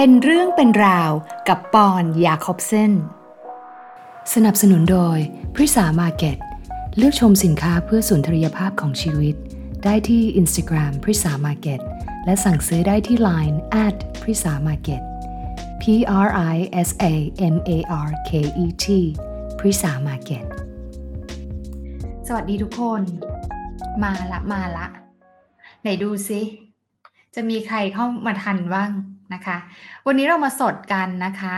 เป็นเรื่องเป็นราวกับปอนด์ ยาคอบเซ่นสนับสนุนโดย Prisa Market เลือกชมสินค้าเพื่อสุนทรียภาพของชีวิต ได้ที่ Instagram Prisa Market และสั่งซื้อได้ที่ Line at Prisa Market P R I S A M A R K E T Prisa Market สวัสดีทุกคน มาละมาละ ไหนดูซิ จะมีใครเข้ามาทันบ้าง นะคะ วันนี้เรามาสดกันนะคะ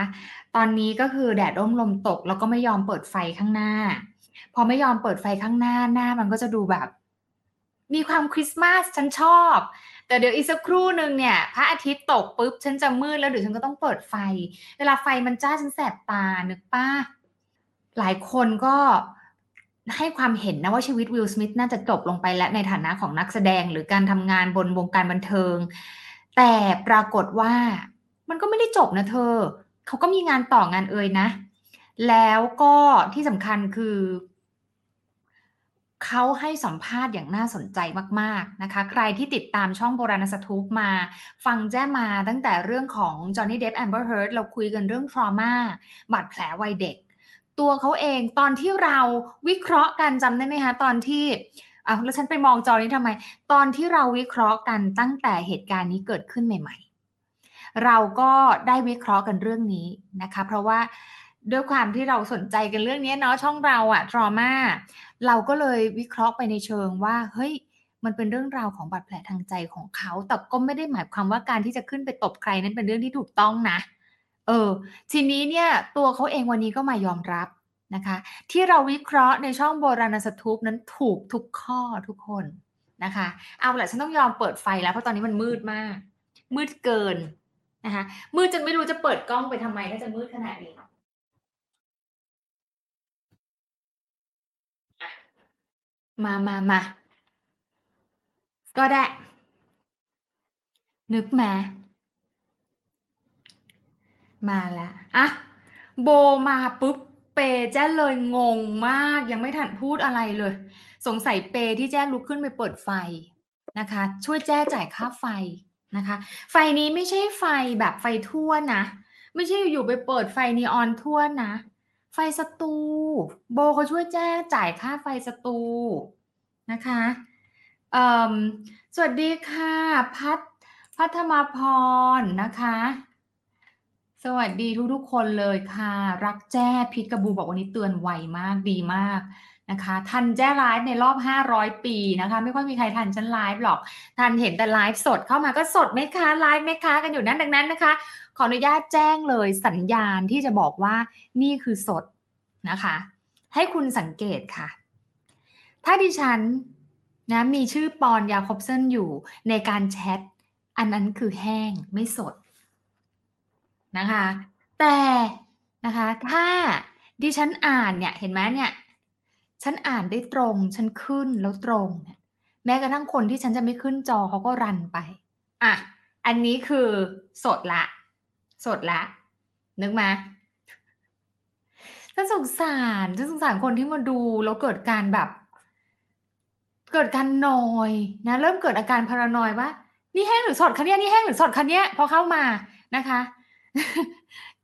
ตอนนี้ก็คือแดดร่มลมตกแล้วก็ไม่ยอมเปิดไฟข้างหน้า พอไม่ยอมเปิดไฟข้างหน้าหน้ามันก็จะดูแบบ มีความคริสต์มาสฉันชอบ แต่เดี๋ยวอีกสักครู่หนึ่งเนี่ยพระอาทิตย์ตกปุ๊บฉันจะมืดแล้วเดี๋ยวฉันก็ต้องเปิดไฟ เวลาไฟมันจ้าฉันแสบตานึกป้าหลายคนก็ให้ความเห็นนะว่าชีวิตวิลสมิธน่าจะจบลงไปแล้วในฐานะของนักแสดงหรือการทำงานบนวงการบันเทิง แต่ปรากฏว่ามันก็ไม่ได้จบนะเธอ เขาก็มีงานต่องานเอ่ยนะ แล้วก็ที่สำคัญคือ เขาให้สัมภาษณ์อย่างน่าสนใจมาก ๆ นะคะ ใครที่ติดตามช่องโบราณสตูปมา ฟังเจ๊มาตั้งแต่เรื่องของจอห์นนี่เดปป์แอมเบอร์เฮิร์ตเราคุยกันเรื่องทรมาบาดแผลวัยเด็ก ตัวเขาเองตอนที่เราวิเคราะห์กันจำได้ไหมคะตอนที่ อะแล้วฉันไปมองจอนี้ทำไม ตอนที่เราวิเคราะห์กันตั้งแต่เหตุการณ์นี้เกิดขึ้นใหม่ ๆ เราก็ได้วิเคราะห์กันเรื่องนี้นะคะ เพราะว่าด้วยความที่เราสนใจกันเรื่องนี้เนาะช่องเราอะทรมาเราก็เลยวิเคราะห์ไปในเชิงว่า เฮ้ย มันเป็นเรื่องราวของบาดแผลทางใจของเขา แต่ก็ไม่ได้หมายความว่าการที่จะขึ้นไปตบใครนั้นเป็นเรื่องที่ถูกต้องนะ เออ ทีนี้เนี่ยตัวเขาเองวันนี้ก็มายอมรับ นะคะที่เราวิเคราะห์ในช่องโบราณสตูปนั้นถูกทุกข้อทุกคนนะคะเอาละฉันต้องยอมเปิดไฟแล้วเพราะตอนนี้มันมืดมาก มืดเกินนะคะมืดจนไม่รู้จะเปิดกล้องไปทำไมถ้าจะมืดขนาดนี้มามามาก็ได้ นึกมา มาแล้วอะโบมาปุ๊บ เปแจ้เลยงงมากยังไม่ทันพูดอะไรเลย สงสัยเปที่แจ้ลุกขึ้นไปเปิดไฟนะคะ ช่วยแจ้จ่ายค่าไฟนะคะ ไฟนี้ไม่ใช่ไฟแบบไฟทั่วนะ ไม่ใช่อยู่ไปเปิดไฟนีออนทั่วนะ ไฟสตู โบเขาช่วยแจ้จ่ายค่าไฟสตูนะคะสวัสดีค่ะ พัทพัทมาพรนะคะ สวัสดีทุกๆคนเลยค่ะ รักแจ้พิษกระบูบอกวันนี้เตือนไวมากดีมากนะคะ ทันแจ้ไลฟ์ในรอบ 500 ปีนะคะ ไม่ค่อยมีใครทันฉันไลฟ์หรอก ทันเห็นแต่ไลฟ์สดเข้ามาก็สดไหมคะไลฟ์ไหมคะกันอยู่นั้นดังนั้นนะคะ ขออนุญาตแจ้งเลยสัญญาณที่จะบอกว่านี่คือสดนะคะ ให้คุณสังเกตค่ะ ถ้าดิฉันนะมีชื่อปอนยาคอบเซนอยู่ในการแชทอันนั้นคือแห้งไม่สด นะคะ แต่นะคะถ้าดิฉันอ่านเนี่ยเห็นไหมเนี่ยฉันอ่านได้ตรง ฉันขึ้นแล้วตรงเนี่ยแม้กระทั่งคนที่ฉันจะไม่ขึ้นจอเขาก็รันไปอะอันนี้คือสดละ สดละ นึกมาฉันสงสารฉันสงสารคนที่มาดูแล้วเกิดการแบบ เกิดการนอยนะ เริ่มเกิดอาการพารานอยว่านี่แห้งหรือสดคะเนี่ยนี่แห้งหรือสดคะเนี่ยพอเข้ามานะคะ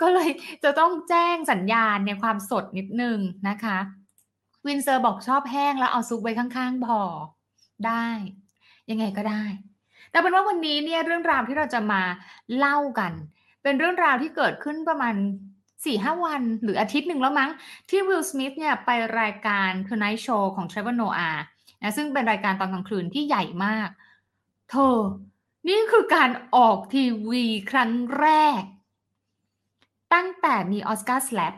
ก็เลยจะต้องแจ้งสัญญาณในความสดนิดนึงนะคะ วินเซอร์บอกชอบแห้งแล้วเอาซุปไว้ข้างๆพอได้ ยังไงก็ได้ แต่เป็นว่าวันนี้เนี่ยเรื่องราวที่เราจะมาเล่ากัน เป็นเรื่องราวที่เกิดขึ้นประมาณสี่ห้าวันหรืออาทิตย์หนึ่งแล้วมั้ง ที่วิลสมิธเนี่ยไปรายการ Tonight Show ของ Trevor Noah นะซึ่งเป็นรายการตอนกลางคืนที่ใหญ่มาก เธอ นี่คือการออกทีวีครั้งแรก ตั้งแต่มีออสการ์สแลป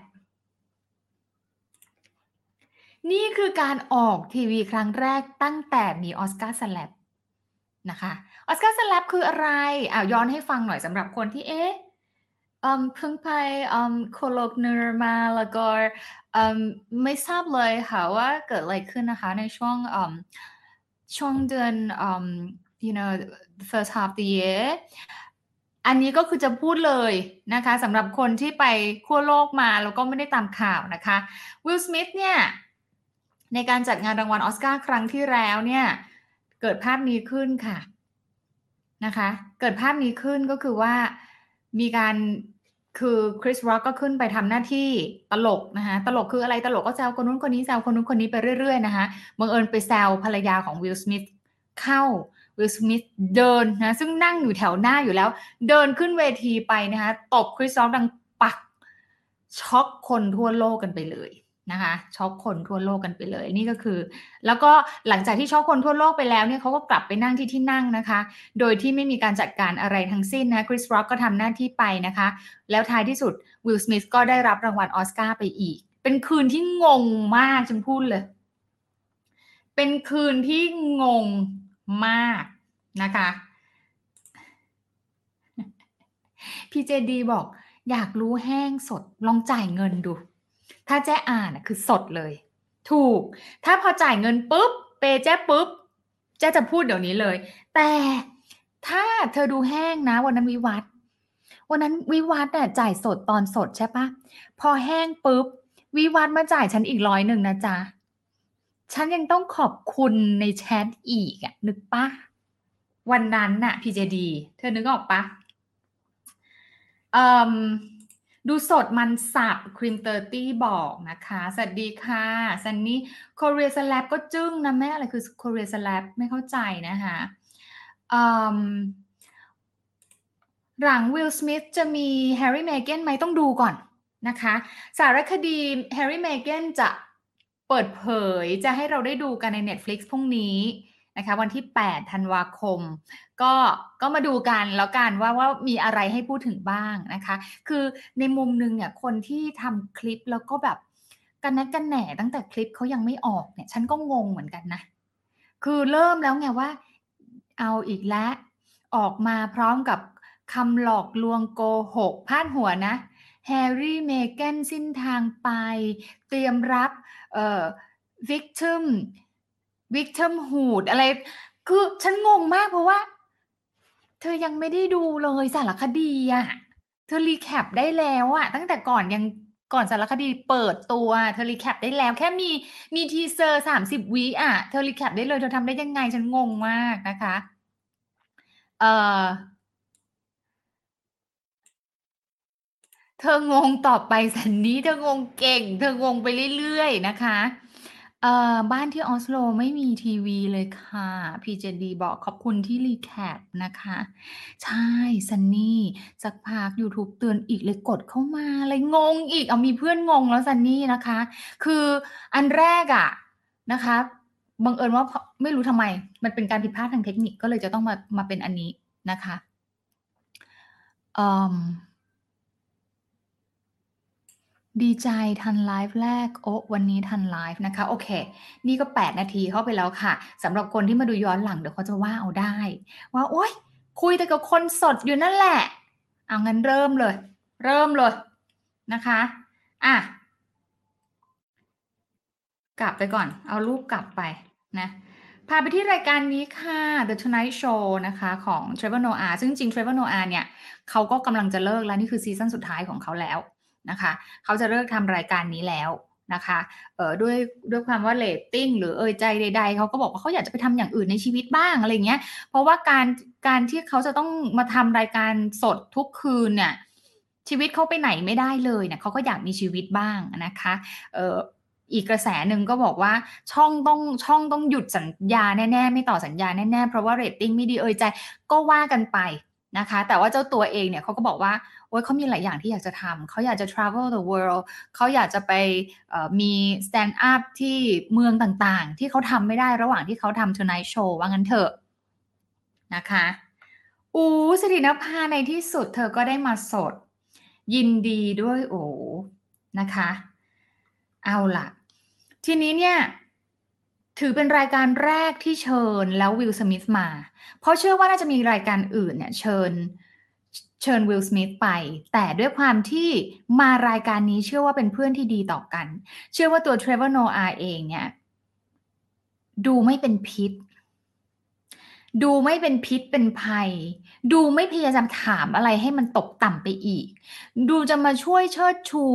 นี่คือการออกทีวีครั้งแรกตั้งแต่มีออสการ์สแลปนะคะออสการ์สแลปคืออะไรอ่าย้อนให้ฟังหน่อยสำหรับคนที่เอ๊ะเพิ่งไปโคโลกเนอร์มาแล้วก็ไม่ทราบเลยค่ะว่าเกิดอะไรขึ้นนะคะในช่วงช่วงเดือน you know the first half the year อันนี้ก็คือจะพูดเลยนะคะสำหรับคนที่ไปขั้วโลกมาแล้วก็ไม่ได้ตามข่าวนะคะวิลสมิธเนี่ยในการจัดงานรางวัลออสการ์ครั้งที่แล้วเนี่ยเกิดภาพนี้ขึ้นค่ะนะคะ เกิดภาพนี้ขึ้นก็คือว่ามีการคือคริสร็อกก็ขึ้นไปทำหน้าที่ตลกนะคะตลกคืออะไรตลกก็แซวคนนู้นคนนี้แซวคนนู้นคนนี้ไปเรื่อยๆนะคะบังเอิญไปแซวภรรยาของวิลสมิธเข้า วิลสมิธเดินนะซึ่งนั่งอยู่แถวหน้าอยู่แล้ว เดินขึ้นเวทีไปนะคะตบคริสร็อกดังปัก ช็อกคนทั่วโลกกันไปเลยนะคะช็อกคนทั่วโลกกันไปเลยนี่ก็คือ แล้วก็หลังจากที่ช็อกคนทั่วโลกไปแล้วเนี่ยเขาก็กลับไปนั่งที่ที่นั่งนะคะ โดยที่ไม่มีการจัดการอะไรทั้งสิ้นนะคริสร็อกก็ทำหน้าที่ไปนะคะ แล้วท้ายที่สุดวิลสมิธก็ได้รับรางวัลออสการ์ไปอีก เป็นคืนที่งงมากฉันพูดเลย เป็นคืนที่งง มากนะคะ พี่เจดีบอก อยากรู้แห้งสดลองจ่ายเงินดู ถ้าแจ้อ่านคือสดเลย ถูก ถ้าพอจ่ายเงินปุ๊บ เปแจ้ปุ๊บแจ้จะพูดเดี๋ยวนี้เลย แต่ถ้าเธอดูแห้งนะ วันนั้นวิวัฒวันนั้นวิวัฒน่ะจ่ายสดตอนสดใช่ปะพอแห้งปุ๊บ วิวัฒมาจ่ายฉันอีกร้อยหนึ่งนะจ๊ะ ฉันยังต้องขอบคุณในแชทอีกอะนึกปะวันนั้นน่ะพีเจดีเธอนึกออกปะดูสดมันสับครีมเตอร์ตี้บอกนะคะ สวัสดีค่ะซันนี่โคเรียสแลบก็จึ้งนะแม่อะไรคือโคเรียสแลบไม่เข้าใจนะคะหลังวิลสมิธจะมีแฮร์รี่เมเกนไหมต้องดูก่อนนะคะ สารคดีแฮร์รี่เมเกนจะ เปิดเผยจะให้เราได้ดูกันใน Netflix พรุ่งนี้นะคะวันที่ 8 ธันวาคม ก็ก็มาดูกันแล้วกันว่าว่ามีอะไรให้พูดถึงบ้างนะคะ คือในมุมนึงเนี่ยคนที่ทำคลิปแล้วก็แบบกันนักกันแหน่ตั้งแต่คลิปเขายังไม่ออกเนี่ย ฉันก็งงเหมือนกันนะ คือเริ่มแล้วไงว่า เอาอีกแล้วออกมาพร้อมกับคำหลอกลวงโกหกพาดหัวนะ แฮร์รี่เมแกนสิ้นทางไป เตรียมรับเอ่อ victim victimhood อะไร คือฉันงงมากเพราะว่า เธอยังไม่ได้ดูเลยสารคดีอะเธอ recap ได้แล้วอะตั้งแต่ก่อนยังก่อนสารคดีเปิดตัวเธอ recap ได้แล้ว แค่มีมี teaser สามสิบวิอะเธอ recap ได้เลยเธอทำได้ยังไงฉันงงมากนะคะ เอ่อ เธองงต่อไปซันนี่เธองงเก่ง เธองงไปเรื่อยๆนะคะเอ่อบ้านที่ออสโลไม่มีทีวีเลยค่ะ PJD บอกขอบคุณที่ recap นะคะ ใช่ซันนี่สักพักยูทูบเตือนอีกเลยกดเข้ามาเลยงงอีกเอามีเพื่อนงงแล้วซันนี่นะคะ คืออันแรกอะนะคะบังเอิญว่าไม่รู้ทำไม มันเป็นการผิดพลาดทางเทคนิคก็เลยจะต้องมามาเป็นอันนี้นะคะเอ่อ ดีใจทันไลฟ์แรก โอ้วันนี้ทันไลฟ์นะคะ โอเค นี่ก็ 8 นาทีเข้าไปแล้วค่ะสำหรับคนที่มาดูย้อนหลังเดี๋ยวเขาจะว่าเอาได้ ว่าโอ๊ยคุยแต่กับคนสดอยู่นั่นแหละเอางั้นเริ่มเลย เริ่มเลยนะคะอะกลับไปก่อน เอารูปกลับไปนะพาไปที่รายการนี้ค่ะ The Tonight Show นะคะของ Trevor Noah ซึ่งจริง Trevor Noah เนี่ยเขาก็กำลังจะเลิกแล้ว นี่คือ season สุดท้ายของเขาแล้ว นะคะ เขาจะเลิกทำรายการนี้แล้วนะคะเออด้วยด้วยความว่าเรตติ้งหรือเอยใจใดๆเขาก็บอกว่าเขาอยากจะไปทำอย่างอื่นในชีวิตบ้างอะไรเงี้ย เพราะว่าการการที่เขาจะต้องมาทำรายการสดทุกคืนเนี่ยชีวิตเขาไปไหนไม่ได้เลยเนี่ยเขาก็อยากมีชีวิตบ้างนะคะเอออีกกระแสหนึ่งก็บอกว่าช่องต้องช่องต้องหยุดสัญญาแน่ๆ ไม่ต่อสัญญาแน่ๆ เพราะว่าเรตติ้งไม่ดีเอยใจก็ว่ากันไป นะคะ แต่ว่าเจ้าตัวเองเนี่ยเขาก็บอกว่าโอ้ยเขามีหลายอย่างที่อยากจะทำเขาอยากจะ travel the world เขาอยากจะไปมี stand up ที่เมืองต่างๆ ที่เขาทำไม่ได้ระหว่างที่เขาทำ tonight show ว่างั้นเถอะนะคะอูสิรินภาในที่สุดเธอก็ได้มาสด ยินดีด้วยโอ้นะคะ เอาล่ะทีนี้เนี่ย ถือเป็นรายการแรกที่เชิญแล้ววิลสมิธมา เพราะเชื่อว่าน่าจะมีรายการอื่นเนี่ยเชิญเชิญวิลสมิธไป แต่ด้วยความที่มารายการนี้เชื่อว่าเป็นเพื่อนที่ดีต่อกัน เชื่อว่าตัวเทรเวอร์โนอาเองเนี่ยดูไม่เป็นพิษ ดูไม่เป็นพิษเป็นภัย ดูไม่พยายามถามอะไรให้มันตกต่ำไปอีก ดูจะมาช่วยเชิดชู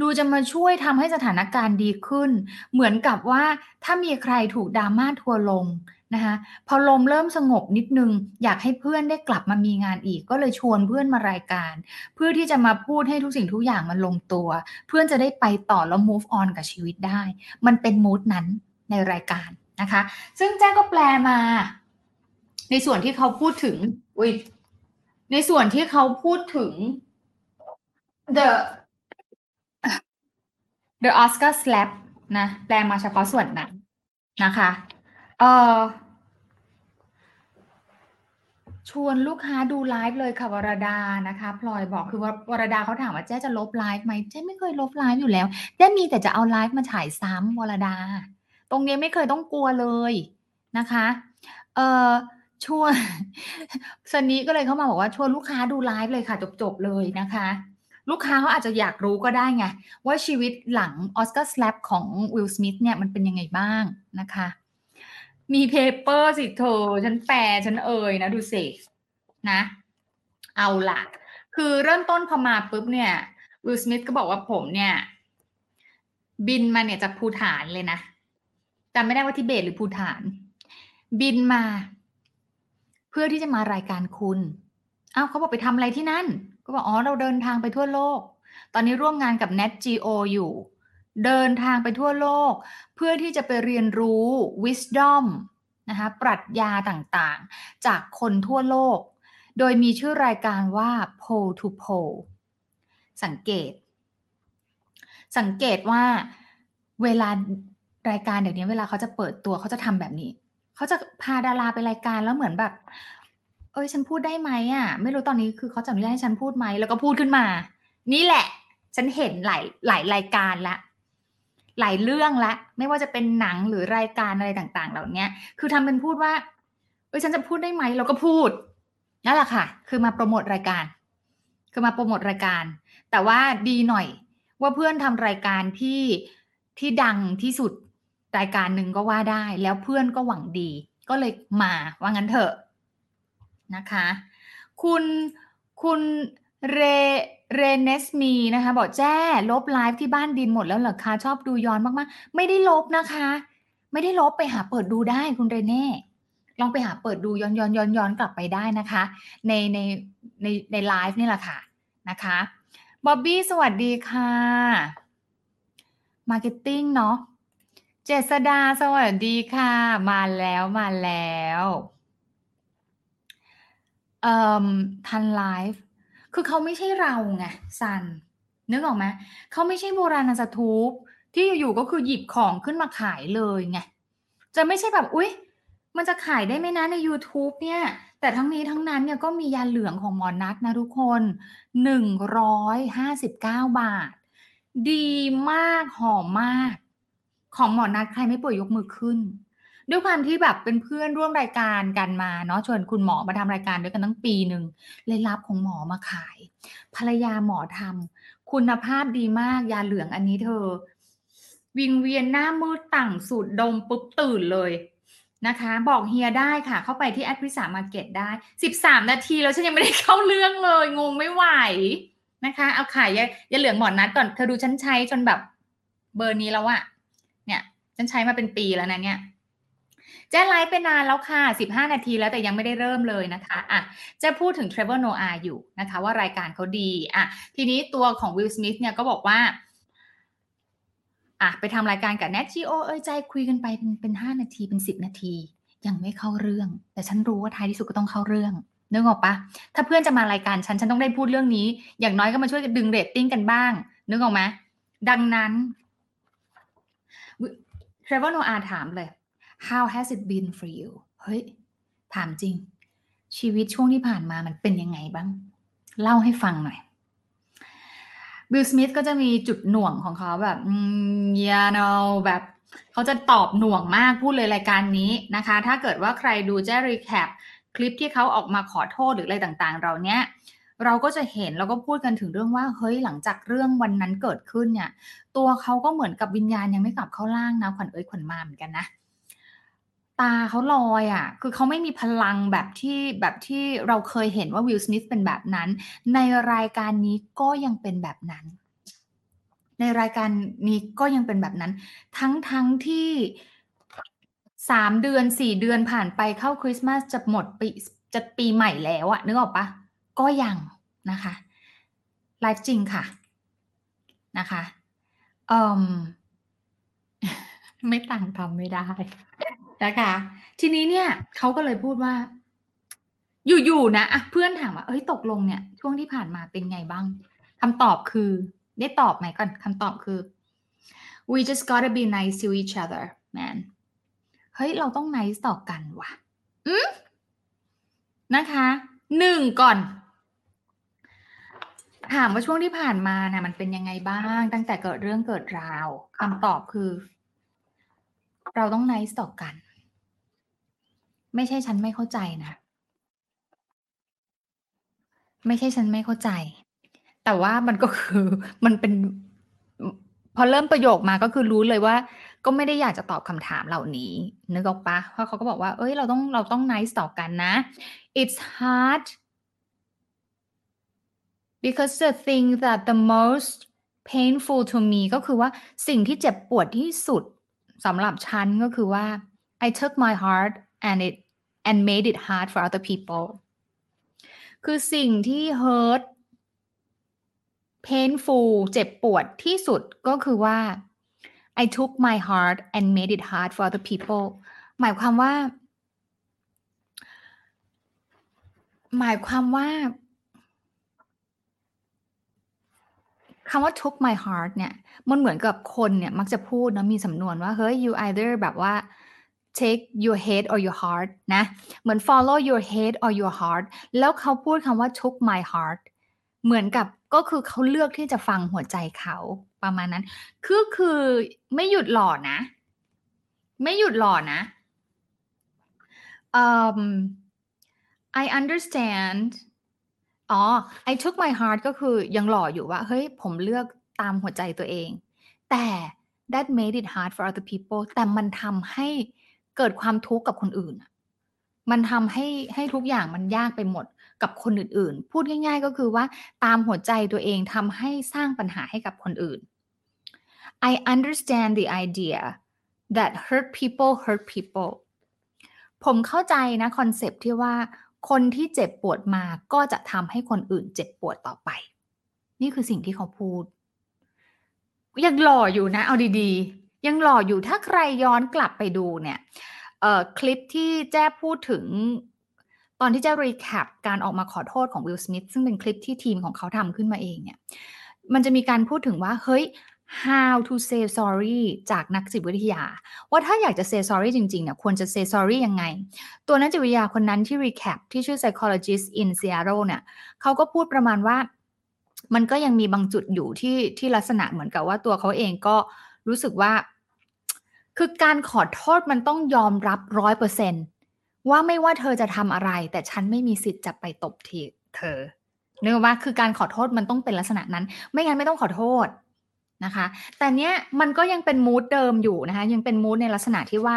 ดูจะมาช่วยทำให้สถานการณ์ดีขึ้น เหมือนกับว่าถ้ามีใครถูกดราม่าทัวลงนะคะพอลมเริ่มสงบนิดนึง อยากให้เพื่อนได้กลับมามีงานอีก ก็เลยชวนเพื่อนมารายการ เพื่อที่จะมาพูดให้ทุกสิ่งทุกอย่างมันลงตัว เพื่อนจะได้ไปต่อแล้ว move on กับชีวิตได้ มันเป็นมูดนั้นในรายการนะคะ ซึ่งแจ้งก็แปลมา ในส่วนที่เขาพูดถึงอุ้ยในส่วนที่เขาพูดถึง the the Oscar slap นะแปลมาเฉพาะส่วนนั้นนะคะเออชวนลูกค้าดูไลฟ์เลยค่ะวรดานะคะพลอยบอกคือววรดาเขาถามว่าเจ๊จะลบไลฟ์ไหมเจ๊ไม่เคยลบไลฟ์อยู่แล้วเจ๊มีแต่จะเอาไลฟ์มาฉายซ้ำวรดา ตรงนี้ไม่เคยต้องกลัวเลยนะคะ เอ่อ ส่วนซันนี่ก็เลยเข้ามาบอกว่าชวนลูกค้าดูไลฟ์เลยค่ะ จบๆเลยนะคะ ลูกค้าเขาอาจจะอยากรู้ก็ได้ไง ว่าชีวิตหลัง Oscar slap ของวิลสมิธเนี่ยมันเป็นยังไงบ้างนะคะ มี paper สิเธอ ฉันแปลฉันเอ่ยนะ ดูสินะ เอาล่ะคือเริ่มต้นพอมาปุ๊บเนี่ยวิลสมิธก็บอกว่าผมเนี่ย บินมาเนี่ยจากภูฐานเลยนะจำไม่ได้ว่าทิเบตหรือภูฐาน บินมา เพื่อที่จะมารายการคุณอ้าวเขาบอกไปทำอะไรที่นั่น ก็บอกอ๋อเราเดินทางไปทั่วโลก ตอนนี้ร่วมงานกับ Net Geo อยู่ เดินทางไปทั่วโลก เพื่อที่จะไปเรียนรู้ wisdom นะคะปรัชญาต่างๆ จากคนทั่วโลก โดยมีชื่อรายการว่า pole to pole สังเกต สังเกตว่าเวลารายการเดี๋ยวนี้เวลาเขาจะเปิดตัวเขาจะทำแบบนี้ เขาจะพาดาราไปรายการแล้วเหมือนแบบ เอ้ยฉันพูดได้ไหมอะ ไม่รู้ตอนนี้คือเขาจะอนุญาตให้ฉันพูดไหมแล้วก็พูดขึ้นมา นี่แหละ ฉันเห็นหลายหลายรายการละหลายเรื่องละ ไม่ว่าจะเป็นหนังหรือรายการอะไรต่าง ๆ เหล่านี้คือทำเป็นพูดว่า เอ้ยฉันจะพูดได้ไหมเราก็พูดนั่นแหละค่ะ คือมาโปรโมทรายการ คือมาโปรโมทรายการ แต่ว่าดีหน่อยว่าเพื่อนทำรายการที่ที่ดังที่สุด รายการหนึ่งก็ว่าได้แล้วเพื่อนก็หวังดี ก็เลยมาว่างั้นเถอะนะคะ คุณคุณเรเรเนสมีนะคะ บอกเจ๊ลบไลฟ์ที่บ้านดินหมดแล้วเหรอคะชอบดูย้อนมากๆ ไม่ได้ลบนะคะ ไม่ได้ลบไปหาเปิดดูได้คุณเรเน่ลองไปหาเปิดดูย้อนย้อนย้อนย้อนกลับไปได้นะคะ ในในในในไลฟ์นี่แหละค่ะนะคะบ๊อบบี้สวัสดีค่ะ marketing เนาะ เจษดาสวัสดีค่ะ มาแล้วมาแล้วเอ่อทันไลฟ์คือเขาไม่ใช่เราไงซันนึกออกไหมเขาไม่ใช่โบราณสถูปที่อยู่ๆก็คือหยิบของขึ้นมาขายเลยไงจะไม่ใช่แบบอุ๊ย มันจะขายได้ไหมนะใน YouTube เนี่ย แต่ทั้งนี้ทั้งนั้นเนี่ยก็มียาเหลืองของหมอนัทนะทุกคน 159 บาท ดีมากหอมมาก ของหมอนัทใครไม่ป่วยยกมือขึ้น ด้วยความที่แบบเป็นเพื่อนร่วมรายการกันมาเนาะชวนคุณหมอมาทำรายการด้วยกันตั้งปีหนึ่งเลยรับของหมอมาขาย ภรรยาหมอทำคุณภาพดีมากยาเหลืองอันนี้เธอ วิงเวียนหน้ามืดต่างสูดดมปุ๊บตื่นเลยนะคะ บอกเฮียได้ค่ะ เข้าไปที่แอดพิสามาเก็ตได้ 13 นาทีแล้วฉันยังไม่ได้เข้าเรื่องเลย งงไม่ไหวนะคะ เอาขายยายาเหลืองหมอนนัดก่อนเธอดูฉันใช้จนแบบเบอร์นี้แล้วอะ ฉันใช้มาเป็นปีแล้วนะเนี่ยแจ้ไลฟ์ไปนานแล้วค่ะ 15 นาทีแล้วแต่ยังไม่ได้เริ่มเลยนะคะอะจะพูดถึง Trevor Noah อยู่นะคะว่ารายการเขาดีอะทีนี้ตัวของ Will Smith เนี่ยก็บอกว่าอะไปทำรายการกับ Nat Geo เอ้ยใจคุยกันไปเป็นเป็นห้านาทีเป็นสิบนาที ยังไม่เข้าเรื่อง แต่ฉันรู้ว่าท้ายที่สุดก็ต้องเข้าเรื่องนึกออกปะถ้าเพื่อนจะมารายการฉันฉันต้องได้พูดเรื่องนี้ อย่างน้อยก็มาช่วยดึงเรตติ้งกันบ้างนึกออกไหมดังนั้น Trevor Noah ถามเลย how has it been for you เฮ้ย ถามจริง ชีวิตช่วงที่ผ่านมามันเป็นยังไงบ้าง เล่าให้ฟังหน่อยบิลสมิธก็จะมีจุดหน่วงของเขาแบบยาโนแบบเขาจะตอบหน่วงมากพูดเลยรายการนี้นะคะ ถ้าเกิดว่าใครดูแจ้รีแคปคลิปที่เขาออกมาขอโทษหรืออะไรต่างๆ เราเนี้ย เราก็จะเห็นแล้วก็พูดกันถึงเรื่องว่าเฮ้ยหลังจากเรื่องวันนั้นเกิดขึ้นเนี่ย ตัวเขาก็เหมือนกับวิญญาณยังไม่กลับเข้าร่างนะขวัญเอ้ยขวัญมาเหมือนกันนะตาเขาลอยอะ่ะ คือเขาไม่มีพลังแบบที่แบบที่เราเคยเห็นว่าวิลสมิธเป็นแบบนั้น ในรายการนี้ก็ยังเป็นแบบนั้น ในรายการนี้ก็ยังเป็นแบบนั้น ทั้งทั้งที่สามเดือนสี่เดือนผ่านไปเข้าคริสต์มาสจะหมดปีจะปีใหม่แล้วอะนึกออกปะก็ยัง นะคะไลฟ์จริงค่ะนะคะเอ่มไม่ต่างทำไม่ได้นะคะ ทีนี้เนี่ยเขาก็เลยพูดว่า อยู่ๆนะอะเพื่อนถามว่าเอ้ยตกลงเนี่ย ช่วงที่ผ่านมาเป็นไงบ้างคำตอบคือ ได้ตอบไหมก่อนคำตอบคือ we just gotta be nice to each other man เฮ้ย เราต้อง nice ต่อกันว่ะ อืมนะคะหนึ่งก่อน ถามว่าช่วงที่ผ่านมานะมันเป็นยังไงบ้าง ตั้งแต่เกิดเรื่องเกิดราวคำตอบคือ เราต้อง nice ต่อกัน ไม่ใช่ฉันไม่เข้าใจนะ ไม่ใช่ฉันไม่เข้าใจ แต่ว่ามันก็คือมันเป็น พอเริ่มประโยคมาก็คือรู้เลยว่า ก็ไม่ได้อยากจะตอบคำถามเหล่านี้ นึกออกปะเพราะเขาก็บอกว่า เอ้ย เราต้องเราต้อง nice ต่อกันนะ it's hard because the thing that the most painful to me ก็คือว่าสิ่งที่เจ็บปวดที่สุดสำหรับฉันก็คือว่า I took my heart and it and made it hard for other people คือสิ่งที่ hurt painful เจ็บปวดที่สุดก็คือว่า I took my heart and made it hard for other people หมายความว่า หมายความว่า คำว่า took my heart เนี่ย มันเหมือนกับคนเนี่ยมักจะพูดนะมีสำนวนว่า เฮ้ย you either แบบว่า take your head or your heart นะ เหมือน follow your head or your heart แล้วเขาพูดคำว่า took my heart เหมือนกับก็คือเขาเลือกที่จะฟังหัวใจเขาประมาณนั้น คือคือไม่หยุดหล่อนะ ไม่หยุดหล่อนะ um I understand อ๋อ I took my heart ก็คือยังหล่ออยู่ว่า เฮ้ย ผมเลือกตามหัวใจตัวเอง แต่ that made it hard for other people แต่มันทำให้เกิดความทุกข์กับคนอื่น มันทำให้ให้ทุกอย่างมันยากไปหมดกับคนอื่นๆ พูดง่าย ๆ ก็คือว่าตามหัวใจตัวเองทำให้สร้างปัญหาให้กับคนอื่น I understand the idea that hurt people hurt people ผมเข้าใจนะคอนเซปที่ว่า คนที่เจ็บปวดมาก็จะทำให้คนอื่นเจ็บปวดต่อไป นี่คือสิ่งที่เขาพูด ยังหล่ออยู่นะ เอาดีๆ ยังหล่ออยู่ถ้าใครย้อนกลับไปดูเนี่ยคลิปที่แจ้พูดถึงตอนที่แจ้รีแคปการออกมาขอโทษของวิลสมิธซึ่งเป็นคลิปที่ทีมของเขาทำขึ้นมาเองเนี่ย มันจะมีการพูดถึงว่า เฮ้ย how to say sorry จากนักจิตวิทยา ว่าถ้าอยากจะ say sorry จริงๆเนี่ยควรจะ say sorry ยังไง ตัวนักจิตวิทยาคนนั้นที่ recap ที่ชื่อ psychologist in Seattle เนี่ยเขาก็พูดประมาณว่า มันก็ยังมีบางจุดอยู่ที่ที่ลักษณะเหมือนกับว่าตัวเขาเองก็รู้สึกว่า คือการขอโทษมันต้องยอมรับร้อยเปอร์เซนว่าไม่ว่าเธอจะทำอะไร แต่ฉันไม่มีสิทธิ์จะไปตบทีเธอเนื้องว่าคือการขอโทษมันต้องเป็นลักษณะนั้น ไม่งั้นไม่ต้องขอโทษ นะคะ แต่เนี้ยมันก็ยังเป็นมูดเดิมอยู่นะคะ ยังเป็นมูดในลักษณะที่ว่า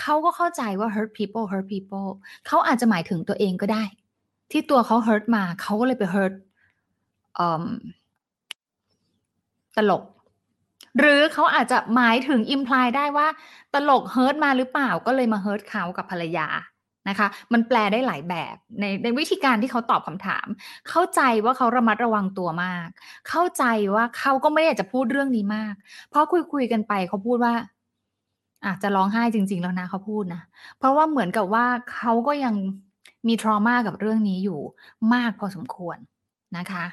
เขาก็เข้าใจว่า hurt people hurt people เขาอาจจะหมายถึงตัวเองก็ได้ ที่ตัวเขา hurt มาเขาก็เลยไป hurt ตลก หรือเขาอาจจะหมายถึง imply ได้ว่า ตลก hurt มาหรือเปล่าก็เลยมา hurt เขากับภรรยา นะคะ มันแปลได้หลายแบบในในวิธีการที่เขาตอบคำถาม เข้าใจว่าเขาระมัดระวังตัวมาก เข้าใจว่าเขาก็ไม่อยากจะพูดเรื่องนี้มาก เพราะคุยคุยกันไปเขาพูดว่าอาจจะร้องไห้จริง ๆ แล้วนะเขาพูดนะ เพราะว่าเหมือนกับว่าเขาก็ยังมีทรมากับเรื่องนี้อยู่มากพอสมควรนะคะ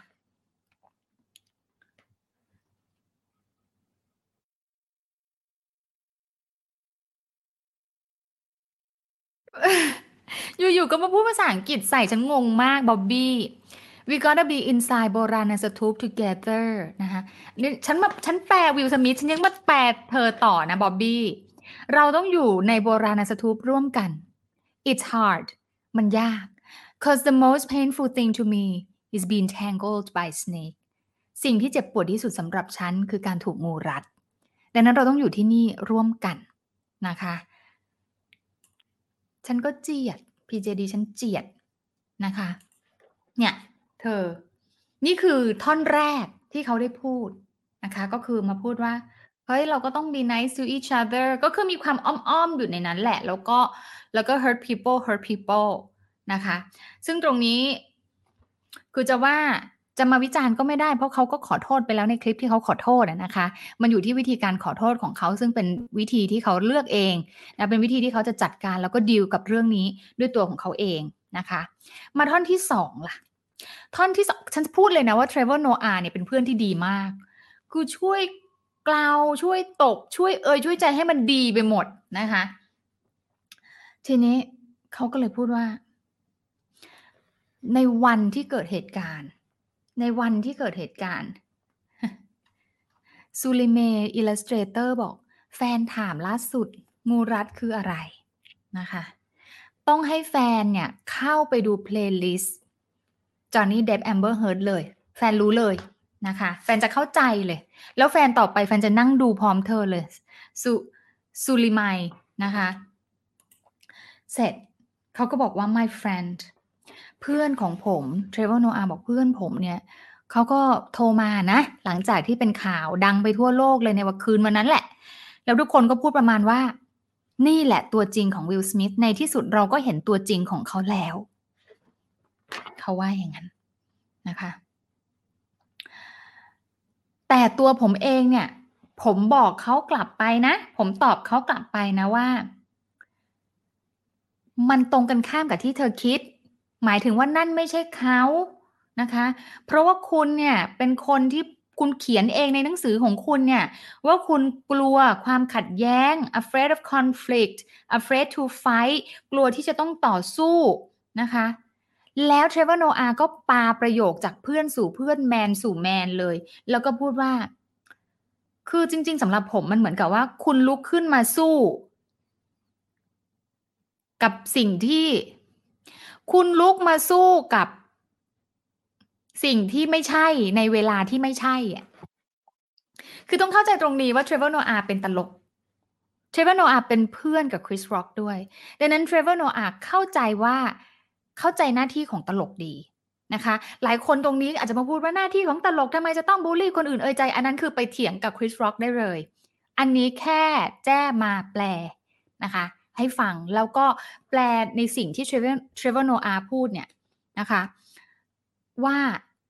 อยู่ๆก็มาพูดภาษาอังกฤษใส่ฉันงงมากบ๊อบบี้ we gotta be inside โบราณสตูป together นะคะนี่ฉันมาฉันแปลวิลสมิธฉันยังมาแปลเธอต่อนะบ๊อบบี้ เราต้องอยู่ในโบราณสตูปร่วมกัน it's hard มันยาก cause the most painful thing to me is being tangled by snake สิ่งที่เจ็บปวดที่สุดสำหรับฉันคือการถูกงูรัด ดังนั้นเราต้องอยู่ที่นี่ร่วมกันนะคะ ฉันก็เจียด PJD ฉันเจียดนะคะ เนี่ย เธอ นี่คือท่อนแรกที่เขาได้พูดนะคะ ก็คือมาพูดว่า เฮ้ย เราก็ต้อง be nice to each other ก็คือมีความอ้อมๆอยู่ในนั้นแหละ แล้วก็แล้วก็ hurt people hurt people นะคะ ซึ่งตรงนี้คือจะว่า จะมาวิจารณ์ก็ไม่ได้เพราะเขาก็ขอโทษไปแล้วในคลิปที่เขาขอโทษนะคะ มันอยู่ที่วิธีการขอโทษของเขาซึ่งเป็นวิธีที่เขาเลือกเองนะเป็นวิธีที่เขาจะจัดการแล้วก็ดีลกับเรื่องนี้ด้วยตัวของเขาเองนะคะ มาท่อนที่2ล่ะ ท่อนที่2ฉันพูดเลยนะว่า Trevor Noah เนี่ยเป็นเพื่อนที่ดีมาก คือช่วยกล่าวช่วยตบช่วยเอ่ยช่วยใจให้มันดีไปหมดนะคะ ทีนี้เขาก็เลยพูดว่า ในวันที่เกิดเหตุการณ์ ในวันที่เกิดเหตุการณ์ Sulime Illustrator บอก แฟนถามล่าสุด งูรัดคืออะไร?นะคะ ต้องให้แฟนเนี่ยเข้าไปดู playlist Johnny Depp Amber Heard เลย แฟนรู้เลยนะคะ แฟนจะเข้าใจเลย แล้วแฟนต่อไปแฟนจะนั่งดูพร้อมเธอเลยสุ Sulimai นะคะ เสร็จเขาก็บอกว่า "My friend" เพื่อนของผม Trevor Noah บอกเพื่อนผมเนี่ยเขาก็โทรมานะ หลังจากที่เป็นข่าวดังไปทั่วโลกเลยในวันคืนวันนั้นแหละ แล้วทุกคนก็พูดประมาณว่า"นี่แหละตัวจริงของ Will Smith ในที่สุดเราก็เห็นตัวจริงของเขาแล้ว"เขาว่าอย่างงั้นนะคะ แต่ตัวผมเองเนี่ย ผมบอกเขากลับไปนะ ผมตอบเขากลับไปนะว่า มันตรงกันข้ามกับที่เธอคิด หมายถึงว่านั่นไม่ใช่เขานะคะ เพราะว่าคุณเนี่ยเป็นคนที่คุณเขียนเองในหนังสือของคุณเนี่ย ว่าคุณกลัวความขัดแย้ง afraid of conflict afraid to fight กลัวที่จะต้องต่อสู้นะคะ แล้ว Trevor Noah ก็ปาประโยคจากเพื่อนสู่เพื่อนแมนสู่แมนเลย แล้วก็พูดว่า คือจริง ๆสำหรับผมมันเหมือนกับว่า คุณลุกขึ้นมาสู้ กับสิ่งที่ คุณลุกมาสู้กับสิ่งที่ไม่ใช่ในเวลาที่ไม่ใช่อะคือต้องเข้าใจตรงนี้ว่า Trevor Noah เป็นตลก Trevor Noah เป็นเพื่อนกับ Chris Rock ด้วย ดังนั้น Trevor Noah เข้าใจว่าเข้าใจหน้าที่ของตลกดีนะคะ หลายคนตรงนี้อาจจะมาพูดว่าหน้าที่ของตลกทำไมจะต้องบุลลี่คนอื่นเอยใจ อันนั้นคือไปเถียงกับ Chris Rock ได้เลย อันนี้แค่แจ้มาแปลนะคะ ให้ฟัง แล้วก็แปลในสิ่งที่ Trevor Trevor Noah พูดเนี่ยนะคะ ว่า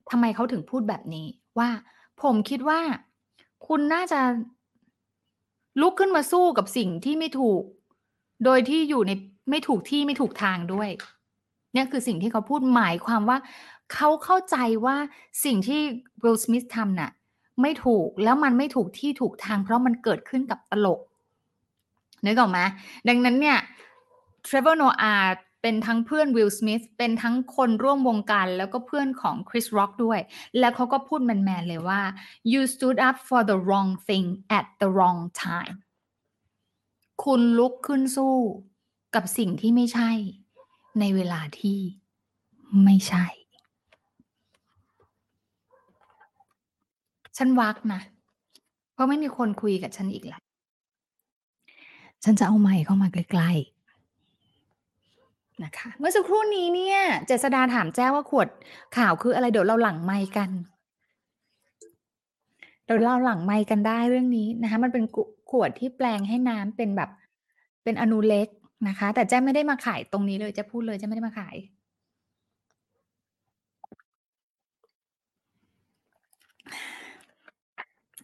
ทำไมเขาถึงพูดแบบนี้ว่าผมคิดว่าคุณน่าจะลุกขึ้นมาสู้กับสิ่งที่ไม่ถูก โดยที่อยู่ในไม่ถูกที่ไม่ถูกทางด้วย เนี่ยคือสิ่งที่เขาพูดหมายความว่า เขาเข้าใจว่าสิ่งที่ Will Smith ทำน่ะ ไม่ถูกแล้วมันไม่ถูกที่ถูกทาง เพราะมันเกิดขึ้นกับตลก นึกออกไหม?ดังนั้นเนี่ย Trevor Noah เป็นทั้งเพื่อน Will Smith เป็นทั้งคนร่วมวงการแล้วก็เพื่อนของ Chris Rock ด้วย แล้วเขาก็พูดแมนๆเลยว่า "You stood up for the wrong thing at the wrong time" คุณลุกขึ้นสู้กับสิ่งที่ไม่ใช่ ในเวลาที่ไม่ใช่ ฉันวักนะ เพราะไม่มีคนคุยกับฉันอีกแล้ว ฉันจะเอาไมค์เข้ามาใกล้ๆนะคะเมื่อสักครู่นี้เนี่ย เจษฎาถามแจ้ว่าขวดข่าวคืออะไร?เดี๋ยวเราหลังไมค์กันเดี๋ยวเราหลังไมค์กันได้เรื่องนี้นะคะ มันเป็นขวดที่แปลงให้น้ำเป็นแบบ เป็นอนูเล็กนะคะ แต่แจ้ไม่ได้มาขายตรงนี้เลยแจ้พูดเลยแจ้ไม่ได้มาขาย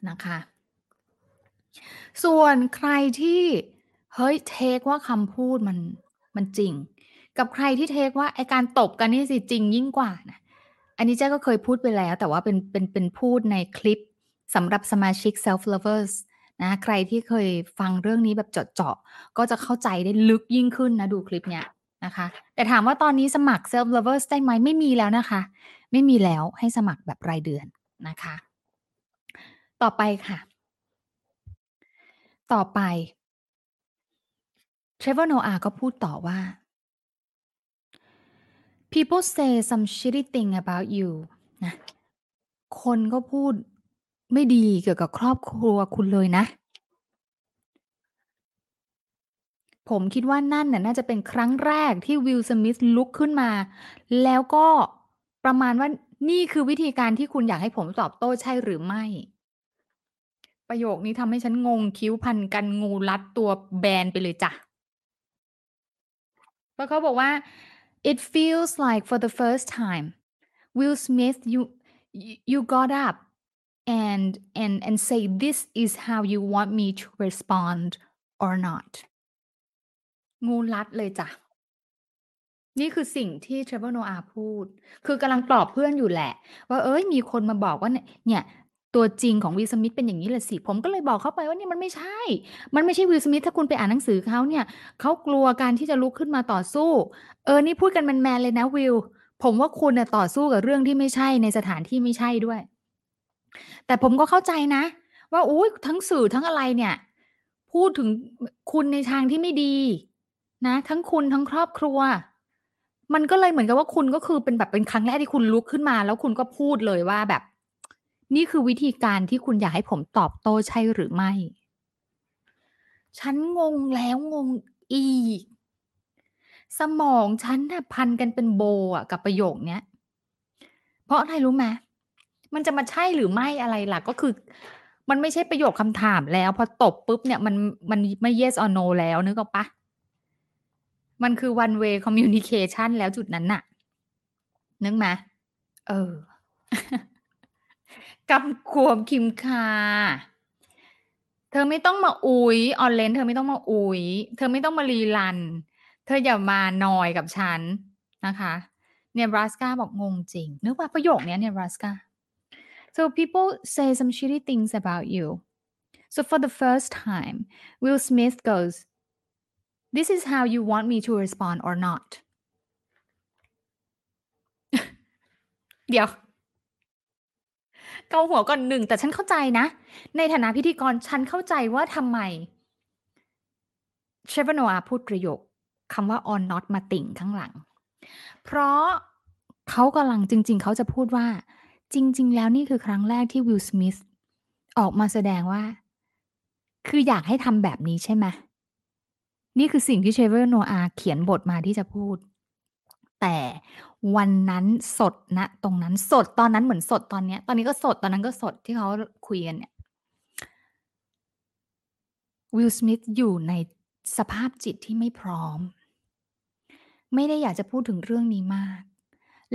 นะคะ ส่วนใครที่ เฮ้ย เทกว่าคำพูดมันมันจริง กับใครที่เทกว่าไอการตบกันนี่สิจริงยิ่งกว่านะอันนี้แจ้ก็เคยพูดไปแล้ว แต่ว่าเป็นเป็นเป็นพูดในคลิปสำหรับสมาชิก Self Lovers นะใครที่เคยฟังเรื่องนี้แบบเจาะๆก็จะเข้าใจได้ลึกยิ่งขึ้นนะดูคลิปเนี้ยนะคะ แต่ถามว่าตอนนี้สมัคร Self Lovers ได้ไหม?ไม่มีแล้วนะคะ ไม่มีแล้วให้สมัครแบบรายเดือนนะคะ ต่อไปค่ะ ต่อไป Trevor Noah ก็พูดต่อว่า "People say some shitty thing about you" นะ คนก็พูดไม่ดีเกี่ยวกับครอบครัวคุณเลยนะ ผมคิดว่านั่นน่ะน่าจะเป็นครั้งแรกที่ Will Smith ลุกขึ้นมา แล้วก็ประมาณว่า"นี่คือวิธีการที่คุณอยากให้ผมตอบโต้ใช่หรือไม่?"ประโยคนี้ทำให้ฉันงงคิ้วพันกันงูรัดตัวแบนไปเลยจ้ะ เพราะเขาบอกว่า it feels like for the first time Will Smith you you got up and and and say this is how you want me to respond or not งูรัดเลยจ้ะนี่คือสิ่งที่เทรเวอร์โนอาพูด คือกำลังปลอบเพื่อนอยู่แหละ ว่าเอ้ยมีคนมาบอกว่าเนี่ย ตัวจริงของวิลสมิธเป็นอย่างนี้แหละสิ ผมก็เลยบอกเขาไปว่าเนี่ยมันไม่ใช่ มันไม่ใช่วิลสมิธถ้าคุณไปอ่านหนังสือเขาเนี่ยเขากลัวการที่จะลุกขึ้นมาต่อสู้ เออนี่พูดกันแมนๆเลยนะวิลผมว่าคุณเนี่ยต่อสู้กับเรื่องที่ไม่ใช่ในสถานที่ไม่ใช่ด้วย แต่ผมก็เข้าใจนะ ว่าอุ้ยทั้งสื่อทั้งอะไรเนี่ย พูดถึงคุณในทางที่ไม่ดี นะ ทั้งคุณทั้งครอบครัว มันก็เลยเหมือนกับว่าคุณก็คือเป็นแบบเป็นครั้งแรกที่คุณลุกขึ้นมา แล้วคุณก็พูดเลยว่าแบบ นี่คือวิธีการที่คุณอยากให้ผมตอบโต้ใช่หรือไม่ ฉันงงแล้วงงอีก สมองฉันน่ะพันกันเป็นโบอะกับประโยคเนี้ย เพราะอะไรรู้ไหมมันจะมาใช่หรือไม่อะไรล่ะ ก็คือ มันไม่ใช่ประโยคคำถามแล้ว พอตบปุ๊บเนี่ยมันมันไม่ yes or no แล้วนึกออกปะมันคือ one way communication แล้วจุดนั้นน่ะ นึกไหมเออ กำกวมคิมคา เธอไม่ต้องมาอุยออนเลนเธอไม่ต้องมาอุยเธอไม่ต้องมารีลัน เธออย่ามานอยกับฉันนะคะ เนบราสกาบอกงงจริง นึกว่าประโยคนี้เนบราสกา so people say some shitty things about you so for the first time Will Smith goes this is how you want me to respond or not เดี๋ยว เกาหัวก่อนหนึ่งแต่ฉันเข้าใจนะ ในฐานะพิธีกรฉันเข้าใจว่าทำไมเชฟโนอาพูดประโยคคำว่า on not มาติ่งข้างหลัง เพราะเขากำลังจริง ๆ เขาจะพูดว่า จริง ๆ แล้วนี่คือครั้งแรกที่วิลสมิธออกมาแสดงว่า คืออยากให้ทำแบบนี้ใช่ไหมนี่คือสิ่งที่เชเวอร์โนอาเขียนบทมาที่จะพูด แต่วันนั้นสดนะตรงนั้นสดตอนนั้นเหมือนสดตอนเนี้ย ตอนนี้ก็สดตอนนั้นก็สดที่เขาคุยกันเนี่ยวิลสมิธอยู่ในสภาพจิตที่ไม่พร้อม ไม่ได้อยากจะพูดถึงเรื่องนี้มาก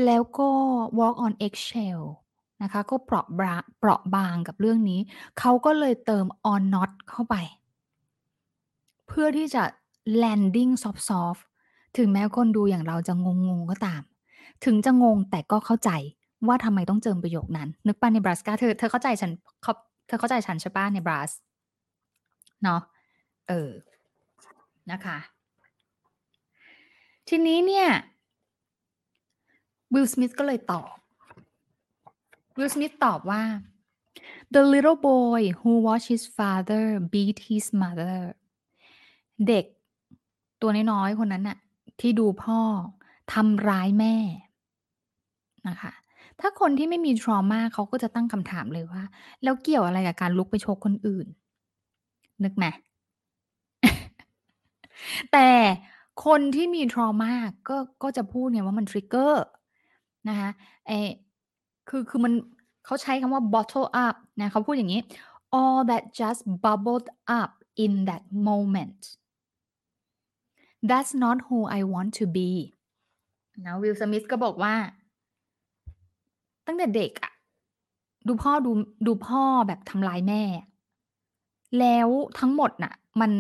แล้วก็ walk on eggshell นะคะ ก็เปราะบาเปราะบางกับเรื่องนี้ เขาก็เลยเติม on not เข้าไป เพื่อที่จะ landing soft ๆ ถึงแม้คนดูอย่างเราจะงงๆก็ตาม ถึงจะงงแต่ก็เข้าใจว่าทำไมต้องเจิมประโยคนั้น นึกป้าในบรัสกาเธอเธอเข้าใจฉันเธอเข้าใจฉันใช่ป้าในบรัสเนาะเออนะคะ ทีนี้เนี่ยวิลสมิธก็เลยตอบวิลสมิธตอบว่า the little boy who watched his father beat his mother เด็กตัวน้อยๆคนนั้นน่ะ ที่ดูพ่อทำร้ายแม่นะคะ ถ้าคนที่ไม่มีทรมาเขาก็จะตั้งคำถามเลยว่า แล้วเกี่ยวอะไรกับการลุกไปชกคนอื่น นึกไหมแต่คนที่มีทรมาก็ก็จะพูดเนี่ยว่ามันทริกเกอร์นะคะไอคือคือมันเขาใช้คำว่า bottle up นะเขาพูดอย่างนี้ all that just bubbled up in that moment that's not who I want to be นะวิลสมิธก็บอกว่า ตั้งแต่เด็กอะดูพ่อดูดูพ่อแบบทำลายแม่ แล้วทั้งหมดน่ะ มัน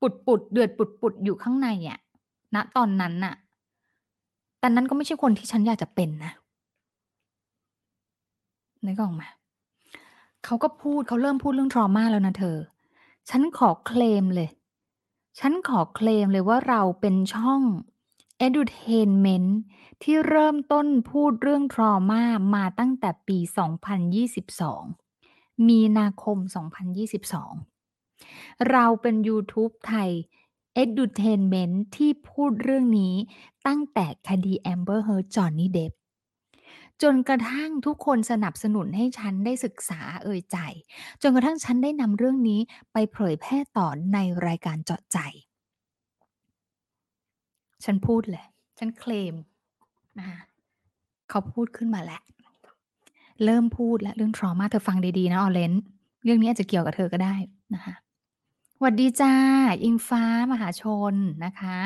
ปุดปุดเดือดปุดปุดอยู่ข้างในอะณตอนนั้นน่ะแต่นั้นก็ไม่ใช่คนที่ฉันอยากจะเป็นนะนึกออกไหมเขาก็พูดเขาเริ่มพูดเรื่องทรมาแล้วนะเธอ ฉันขอเคลมเลย ฉันขอเคลมเลยว่าเราเป็นช่อง edutainment ที่เริ่มต้นพูดเรื่องทรมามาตั้งแต่ปี 2022 มีนาคม 2022 เราเป็น YouTube ไทย edutainment ที่พูดเรื่องนี้ตั้งแต่คดี Amber Heard จอห์นนี่เดฟ จนกระทั่งทุกคนสนับสนุนให้ฉันได้ศึกษาเอ่ยใจ จนกระทั่งฉันได้นำเรื่องนี้ไปเผยแพร่ต่อในรายการเจาะใจ ฉันพูดเลย ฉันเคลมนะคะเขาพูดขึ้นมาแล้วเริ่มพูดแล้วเรื่องทรมาเธอฟังดีๆนะออเลนเรื่องนี้อาจจะเกี่ยวกับเธอก็ได้นะคะสวัสดีจ้า อิงฟ้ามหาชนนะคะ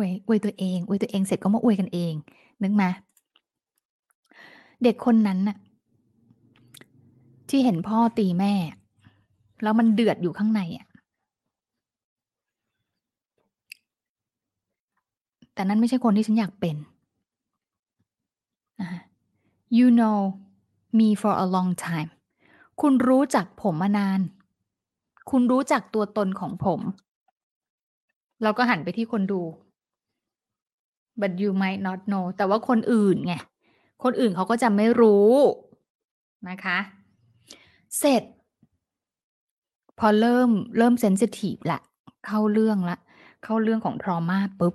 วยอวยตัวเองอวยตัวเองเสร็จก็มาอวยกันเองนึกไหมเด็กคนนั้นน่ะ ที่เห็นพ่อตีแม่ แล้วมันเดือดอยู่ข้างในอะแต่นั่นไม่ใช่คนที่ฉันอยากเป็นนะ you know me for a long time คุณรู้จักผมมานาน คุณรู้จักตัวตนของผม เราก็หันไปที่คนดู but you might not know แต่ว่าคนอื่นไง คนอื่นเขาก็จะไม่รู้นะคะ เสร็จ พอเริ่มเริ่มเซนซิทีฟละ เข้าเรื่องละ เข้าเรื่องของทรมาปุ๊บ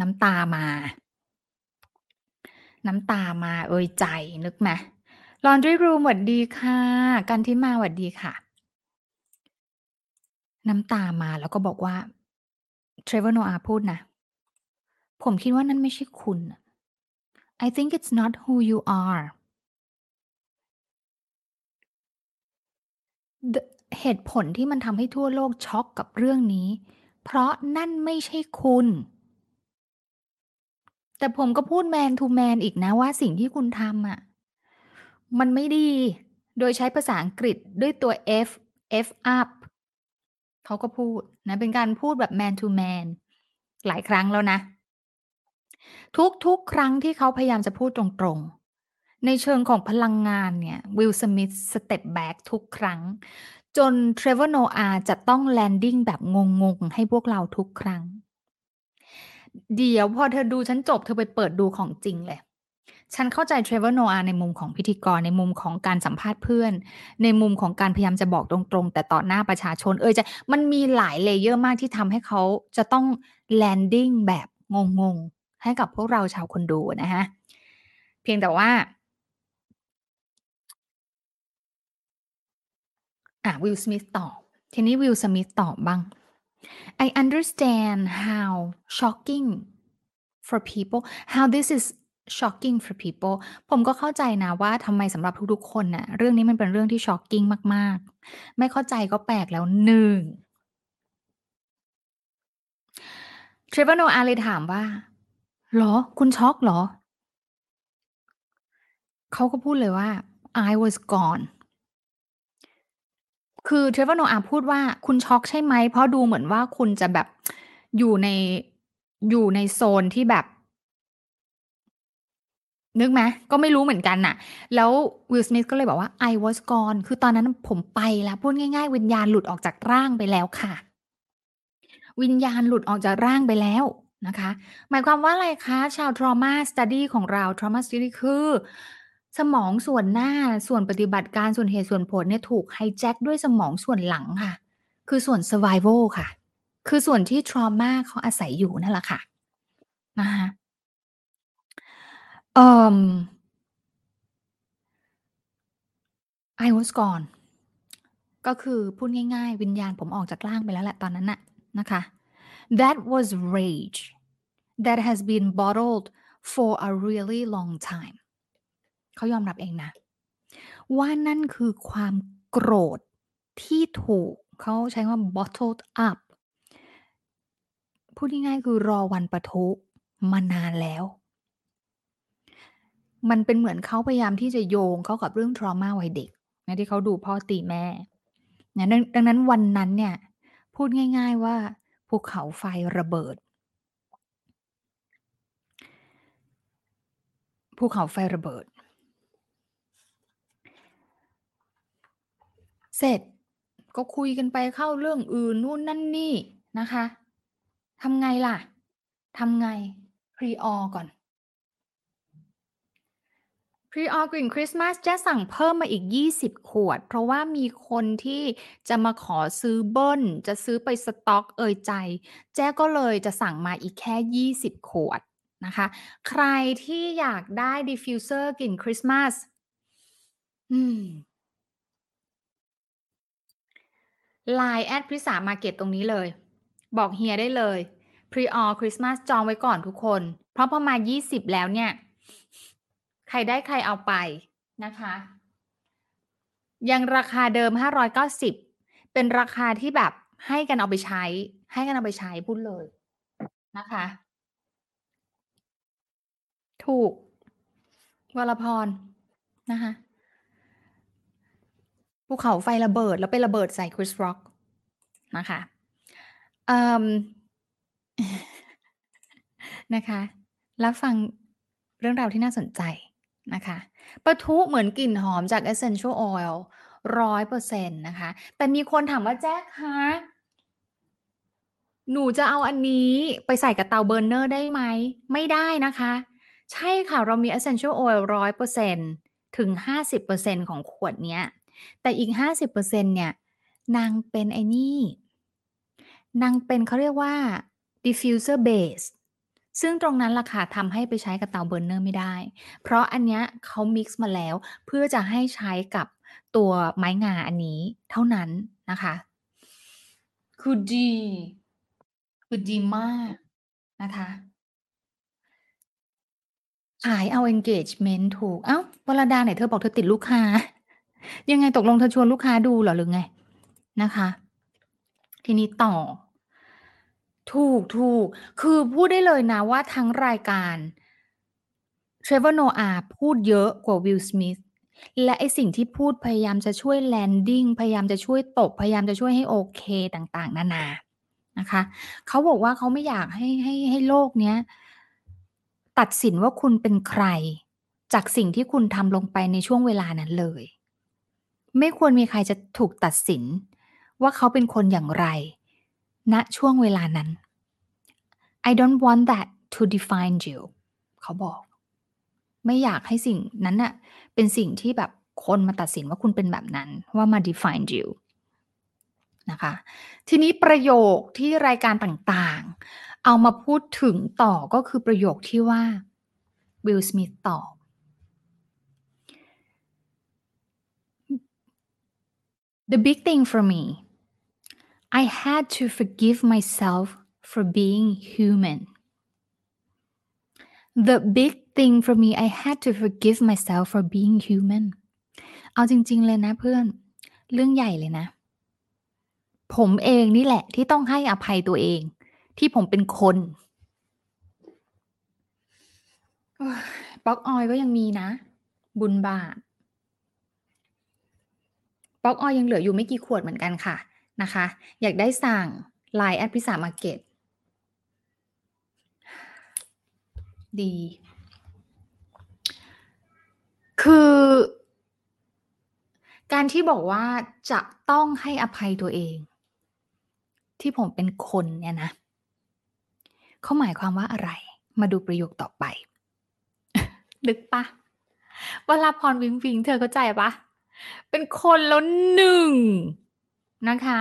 น้ำตามา น้ำตามาเอ่ยใจนึกไหม Laundry Room หวัดดีค่ะ กันที่มาหวัดดีค่ะ น้ำตามาแล้วก็บอกว่า Trevor Noah พูดนะ ผมคิดว่านั่นไม่ใช่คุณ I think it's not who you are The- เหตุผลที่มันทำให้ทั่วโลกช็อกกับเรื่องนี้ เพราะนั่นไม่ใช่คุณ แต่ผมก็พูดแมนทูแมนอีกนะว่าสิ่งที่คุณทำอะ มันไม่ดี โดยใช้ภาษาอังกฤษด้วยตัว F F up เขาก็พูดนะ เป็นการพูดแบบ man to man หลายครั้งแล้วนะ ทุกๆ ครั้งที่เขาพยายามจะพูดตรงๆ ในเชิงของพลังงานเนี่ยวิลสมิธ step back ทุกครั้ง จนเทรเวอร์โนอาจะต้อง landing แบบงงๆ ให้พวกเราทุกครั้ง เดี๋ยวพอเธอดูฉันจบเธอไปเปิดดูของจริงเลยฉันเข้าใจเทรเวอร์โนอาในมุมของพิธีกรในมุมของการสัมภาษณ์เพื่อน ในมุมของการพยายามจะบอกตรงๆ แต่ต่อหน้าประชาชน เอยจะมันมีหลาย layer มากที่ทำให้เขาจะต้อง landing แบบงงๆ ให้กับพวกเราชาวคนดูนะฮะเพียงแต่ว่าอะวิลสมิธตอบทีนี้วิลสมิธตอบบ้าง I understand how shocking for people how this is shocking for people ผมก็เข้าใจนะว่าทำไมสำหรับทุกๆคนน่ะเรื่องนี้มันเป็นเรื่องที่ shocking มากๆ ไม่เข้าใจก็แปลกแล้วหนึ่งเทรเวอร์โนอาเลยถามว่า เหรอ คุณช็อกเหรอ เขาก็พูดเลยว่า I was gone คือเทรเวอร์โนอาพูดว่า คุณช็อกใช่ไหม เพราะดูเหมือนว่าคุณจะแบบ อยู่ใน อยู่ในโซนที่แบบ นึกไหม ก็ไม่รู้เหมือนกันน่ะ แล้ววิลสมิธก็เลยบอกว่า I was gone คือตอนนั้นผมไปแล้ว พูดง่าย ๆ วิญญาณหลุดออกจากร่างไปแล้วค่ะ วิญญาณหลุดออกจากร่างไปแล้ว นะคะ หมายความว่าอะไรคะ ชาว trauma study ของเรา trauma study คือ สมองส่วนหน้าส่วนปฏิบัติการส่วนเหตุส่วนผลเนี่ยถูกไฮแจ็คด้วยสมองส่วนหลังค่ะ คือส่วน survival ค่ะ คือส่วนที่ trauma เขาอาศัยอยู่นั่นแหละค่ะนะคะเอ่อ I was gone ก็คือพูดง่ายๆ วิญญาณผมออกจากร่างไปแล้วแหละตอนนั้นน่ะนะคะ that was rage that has been bottled for a really long time เขายอมรับเองนะ ว่านั่นคือความโกรธที่ถูกเขาใช้ว่า bottled up พูดง่ายๆคือรอวันประทุมานานแล้ว มันเป็นเหมือนเขาพยายามที่จะโยงเขากับเรื่อง trauma วัยเด็กนะที่เขาดูพ่อตีแม่นะดังนั้นวันนั้นเนี่ย พูดง่าย ๆว่า ภูเขาไฟระเบิด ภูเขาไฟระเบิด เสร็จก็คุยกันไปเข้าเรื่องอื่นนู่นนั่นนี่นะคะทำไงล่ะทำไง pre o ก่อน pre o กลิ่นคริสต์มาสจะสั่งเพิ่มมาอีก 20 ขวด เพราะว่ามีคนที่จะมาขอซื้อเบิ้ล จะซื้อไปสต็อกเอ่ยใจ แจ้ก็เลยจะสั่งมาอีกแค่ 20 ขวดนะคะ ใครที่อยากได้ diffuser กลิ่นคริสต์มาสอืม Line แอดพิสามาเก็ตตรงนี้เลย บอกเฮียได้เลย pre o คริสต์มาสจองไว้ก่อนทุกคน เพราะพอมา 20 แล้วเนี่ย ใครได้ใครเอาไปนะคะ ยังราคาเดิม 590 เป็นราคาที่แบบให้กันเอาไปใช้ ให้กันเอาไปใช้พูดเลยนะคะ ถูกวรพรนะคะภูเขาไฟระเบิดแล้วไประเบิดใส่ Chris Rock นะคะเอ่อนะคะ รับฟังเรื่องราวที่น่าสนใจ นะคะปะทุเหมือนกลิ่นหอมจาก Essential Oil 100%นนะคะ แต่มีคนถามว่า"แจ๊คคะหนูจะเอาอันนี้ไปใส่กับเตาเบอร์เนอร์ได้ไหม?"ไม่ได้นะคะ ใช่ค่ะ เรามี Essential Oil 100%ถึง50%ของขวดเนี้ย แต่อีก50%เนี่ย นางเป็นไอ้นี่ นางเป็นเขาเรียกว่า Diffuser Base ซึ่งตรงนั้นล่ะค่ะทำให้ไปใช้กับเตาเบอร์เนอร์ไม่ได้ เพราะอันเนี้ยเขามิกซ์มาแล้ว เพื่อจะให้ใช้กับตัวไม้งาอันนี้เท่านั้นนะคะ คือดี คือดีมากนะคะ ขายเอา engagement ถูกอ้าววรดาไหนเธอบอกเธอติดลูกค้า ยังไงตกลงเธอชวนลูกค้าดูเหรอหรือไง?นะคะ ทีนี้ต่อ ถูกๆคือพูดได้เลยนะว่าทั้งรายการ Trevor Noah พูดเยอะกว่า Will Smith และไอสิ่งที่พูดพยายามจะช่วย landing พยายามจะช่วยตบ พยายามจะช่วยให้โอเคต่างๆ นานา นะคะ เขาบอกว่าเขาไม่อยากให้ให้ให้โลกเนี้ย ตัดสินว่าคุณเป็นใคร จากสิ่งที่คุณทำลงไปในช่วงเวลานั้นเลย ไม่ควรมีใครจะถูกตัดสิน ว่าเขาเป็นคนอย่างไรณช่วงเวลานั้น I don't want that to define you เขาบอก ไม่อยากให้สิ่งนั้นน่ะเป็นสิ่งที่แบบคนมาตัดสินว่าคุณเป็นแบบนั้นว่ามา define you นะคะทีนี้ประโยคที่รายการต่างๆ เอามาพูดถึงต่อก็คือประโยคที่ว่า Will Smith ตอบ "The big thing for me, I had to forgive myself for being human. The big thing for me, I had to forgive myself for being human." เอาจริง ๆ เลยนะเพื่อน เรื่องใหญ่เลยนะ ผมเองนี่แหละ ที่ต้องให้อภัยตัวเอง ที่ผมเป็นคนป๊อกออยก็ยังมีนะ บุญบาปป๊อกออยยังเหลืออยู่ไม่กี่ขวดเหมือนกันค่ะนะคะ อยากได้สั่ง LINE @PISAMarket ดี ดี คือการที่บอกว่าจะต้องให้อภัยตัวเอง ที่ผมเป็นคนเนี่ยนะเขาหมายความว่าอะไร?มาดูประโยคต่อไป ลึกปล่า?วราพรวิ้งวิ้งเธอเข้าใจปล่า?เป็นคนแล้วหนึ่งนะคะ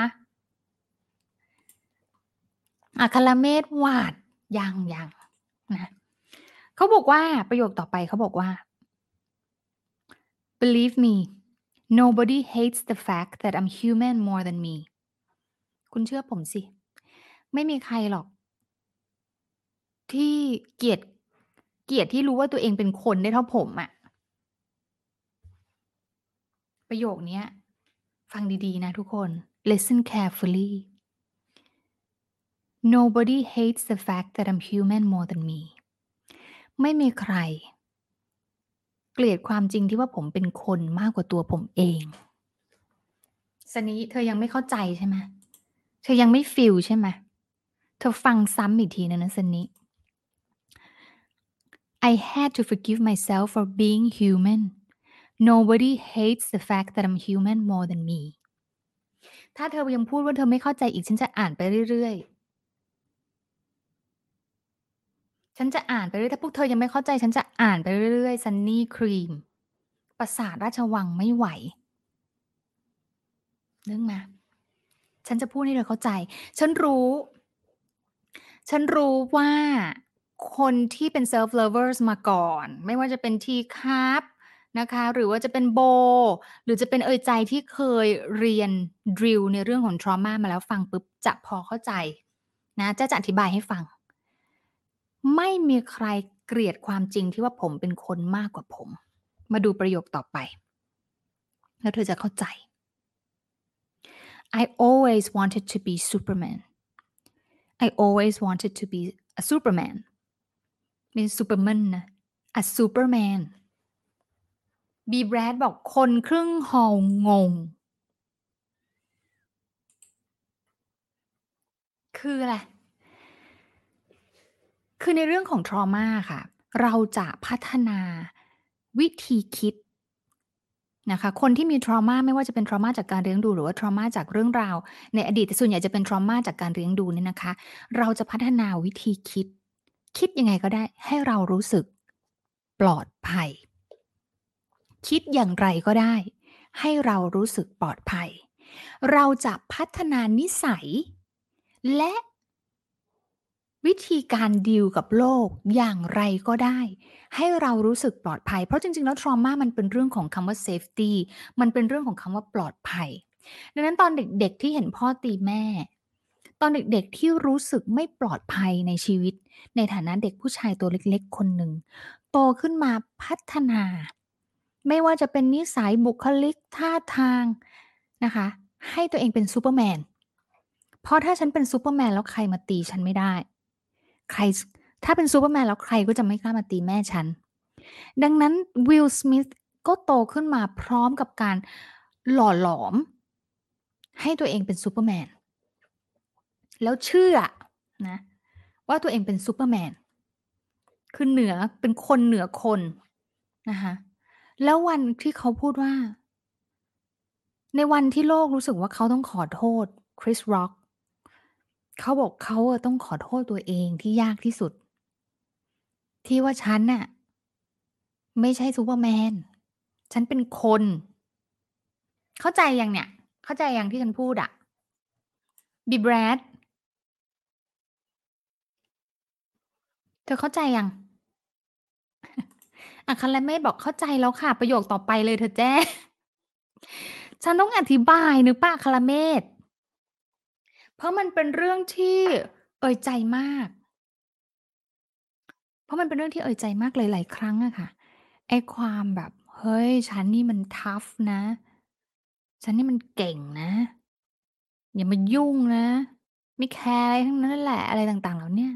อัครเมธวาทยังยังนะ เขาบอกว่าประโยคต่อไปเขาบอกว่า "Believe me, nobody hates the fact that I'm human more than me." คุณเชื่อผมสิ ไม่มีใครหรอก ที่เกลียดเกลียดที่รู้ว่าตัวเองเป็นคนได้เท่าผมอะประโยคนี้ฟังดีๆ นะทุกคน Listen carefully. "Nobody hates the fact that I'm human more than me." ไม่มีใคร เกลียดความจริงที่ว่าผมเป็นคนมากกว่าตัวผมเองสนิเธอยังไม่เข้าใจใช่ไหม?เธอยังไม่ฟีลใช่ไหม?เธอฟังซ้ำอีกทีหนึ่งนะสนิ "I had to forgive myself for being human. Nobody hates the fact that I'm human more than me." ถ้าเธอยังพูดว่าเธอไม่เข้าใจอีกฉันจะอ่านไปเรื่อย ๆ ฉันจะอ่านไปเรื่อยถ้าพวกเธอยังไม่เข้าใจ ฉันจะอ่านไปเรื่อยๆซันนี่ครีมปราสาทราชวังไม่ไหวนึกไหม?ฉันจะพูดให้เธอเข้าใจ ฉันรู้ ฉันรู้ว่าคนที่เป็น self lovers มาก่อน ไม่ว่าจะเป็น Teacup นะคะ หรือว่าจะเป็นโบ หรือจะเป็นเอยใจที่เคยเรียน drill ในเรื่องของ trauma มาแล้วฟังปุ๊บจะพอเข้าใจนะจะจะอธิบายให้ฟัง ไม่มีใครเกลียดความจริงที่ว่าผมเป็นคนมากกว่าผม มาดูประโยคต่อไป แล้วเธอจะเข้าใจ I always wanted to be Superman I always wanted to be a Superman ไม่ใช่ Superman นะ a Superman บีแบรดบอกคนครึ่งฮองง คืออะไร คือในเรื่องของ trauma ค่ะ เราจะพัฒนาวิธีคิดนะคะ คนที่มี trauma ไม่ว่าจะเป็น trauma จากการเลี้ยงดู หรือว่า trauma จากเรื่องราว ในอดีตแต่ส่วนใหญ่จะเป็น trauma จากการเลี้ยงดูเนี่ยนะคะ เราจะพัฒนาวิธีคิด คิดยังไงก็ได้ให้เรารู้สึกปลอดภัย คิดอย่างไรก็ได้ ให้เรารู้สึกปลอดภัย เราจะพัฒนานิสัย และ วิธีการดีลกับโลกอย่างไรก็ได้ ให้เรารู้สึกปลอดภัย เพราะจริง ๆ แล้ว trauma มันเป็นเรื่องของคำว่า safety มันเป็นเรื่องของคำว่าปลอดภัย ดังนั้นตอนเด็กๆที่เห็นพ่อตีแม่ ตอนเด็กๆที่รู้สึกไม่ปลอดภัยในชีวิต ในฐานะเด็กผู้ชายตัวเล็กๆ คนหนึ่ง โตขึ้นมาพัฒนา ไม่ว่าจะเป็นนิสัยบุคลิกท่าทางนะคะ ให้ตัวเองเป็นซูเปอร์แมนเพราะถ้าฉันเป็นซูเปอร์แมนแล้วใครมาตีฉันไม่ได้ ใคร ถ้าเป็นซูเปอร์แมนแล้วใครก็จะไม่กล้ามาตีแม่ฉัน ดังนั้นวิลสมิธก็โตขึ้นมาพร้อมกับการหล่อหลอม ให้ตัวเองเป็นซูเปอร์แมน แล้วเชื่อนะว่าตัวเองเป็นซูเปอร์แมน คือเหนือเป็นคนเหนือคนนะคะแล้ววันที่เขาพูดว่า ในวันที่โลกรู้สึกว่าเขาต้องขอโทษคริสร็อก เขาบอกเขาอะต้องขอโทษตัวเองที่ยากที่สุด ที่ว่าฉันน่ะ ไม่ใช่ซูเปอร์แมน ฉันเป็นคน เข้าใจยังเนี่ย เข้าใจยังที่ฉันพูดอะบีแบรดเธอเข้าใจยังอะคาราเมศบอกเข้าใจแล้วค่ะ ประโยคต่อไปเลยเธอแจ้ ฉันต้องอธิบายนึกป่ะคาราเมศ เพราะมันเป็นเรื่องที่เอ่ยใจมาก เพราะมันเป็นเรื่องที่เอ่ยใจมากหลาย ๆ ครั้งอะค่ะ ไอ้ความแบบ เฮ้ย ฉันนี่มัน tough นะ ฉันนี่มันเก่งนะ อย่ามายุ่งนะ ไม่แคร์อะไรทั้งนั้นแหละ อะไรต่างๆเหล่าเนี้ย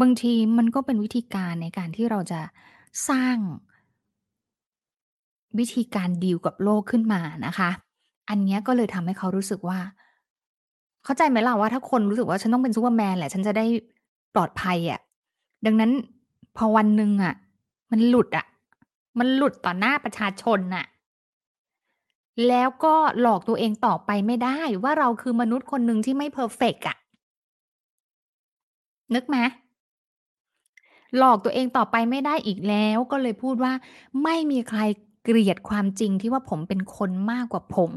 บางทีมันก็เป็นวิธีการในการที่เราจะสร้าง วิธีการดีลกับโลกขึ้นมานะคะ อันเนี้ยก็เลยทำให้เขารู้สึกว่า เข้าใจไหมล่ะว่า ถ้าคนรู้สึกว่าฉันต้องเป็นซูเปอร์แมนแหละ ฉันจะได้ปลอดภัยอะ ดังนั้นพอวันหนึ่งอะมันหลุดอะ มันหลุดต่อหน้าประชาชนน่ะ แล้วก็หลอกตัวเองต่อไปไม่ได้ว่าเราคือมนุษย์คนหนึ่งที่ไม่ perfect อะ นึกไหม?หลอกตัวเองต่อไปไม่ได้อีกแล้วก็เลยพูดว่า ไม่มีใครเกลียดความจริงที่ว่าผมเป็นคนมากกว่าผม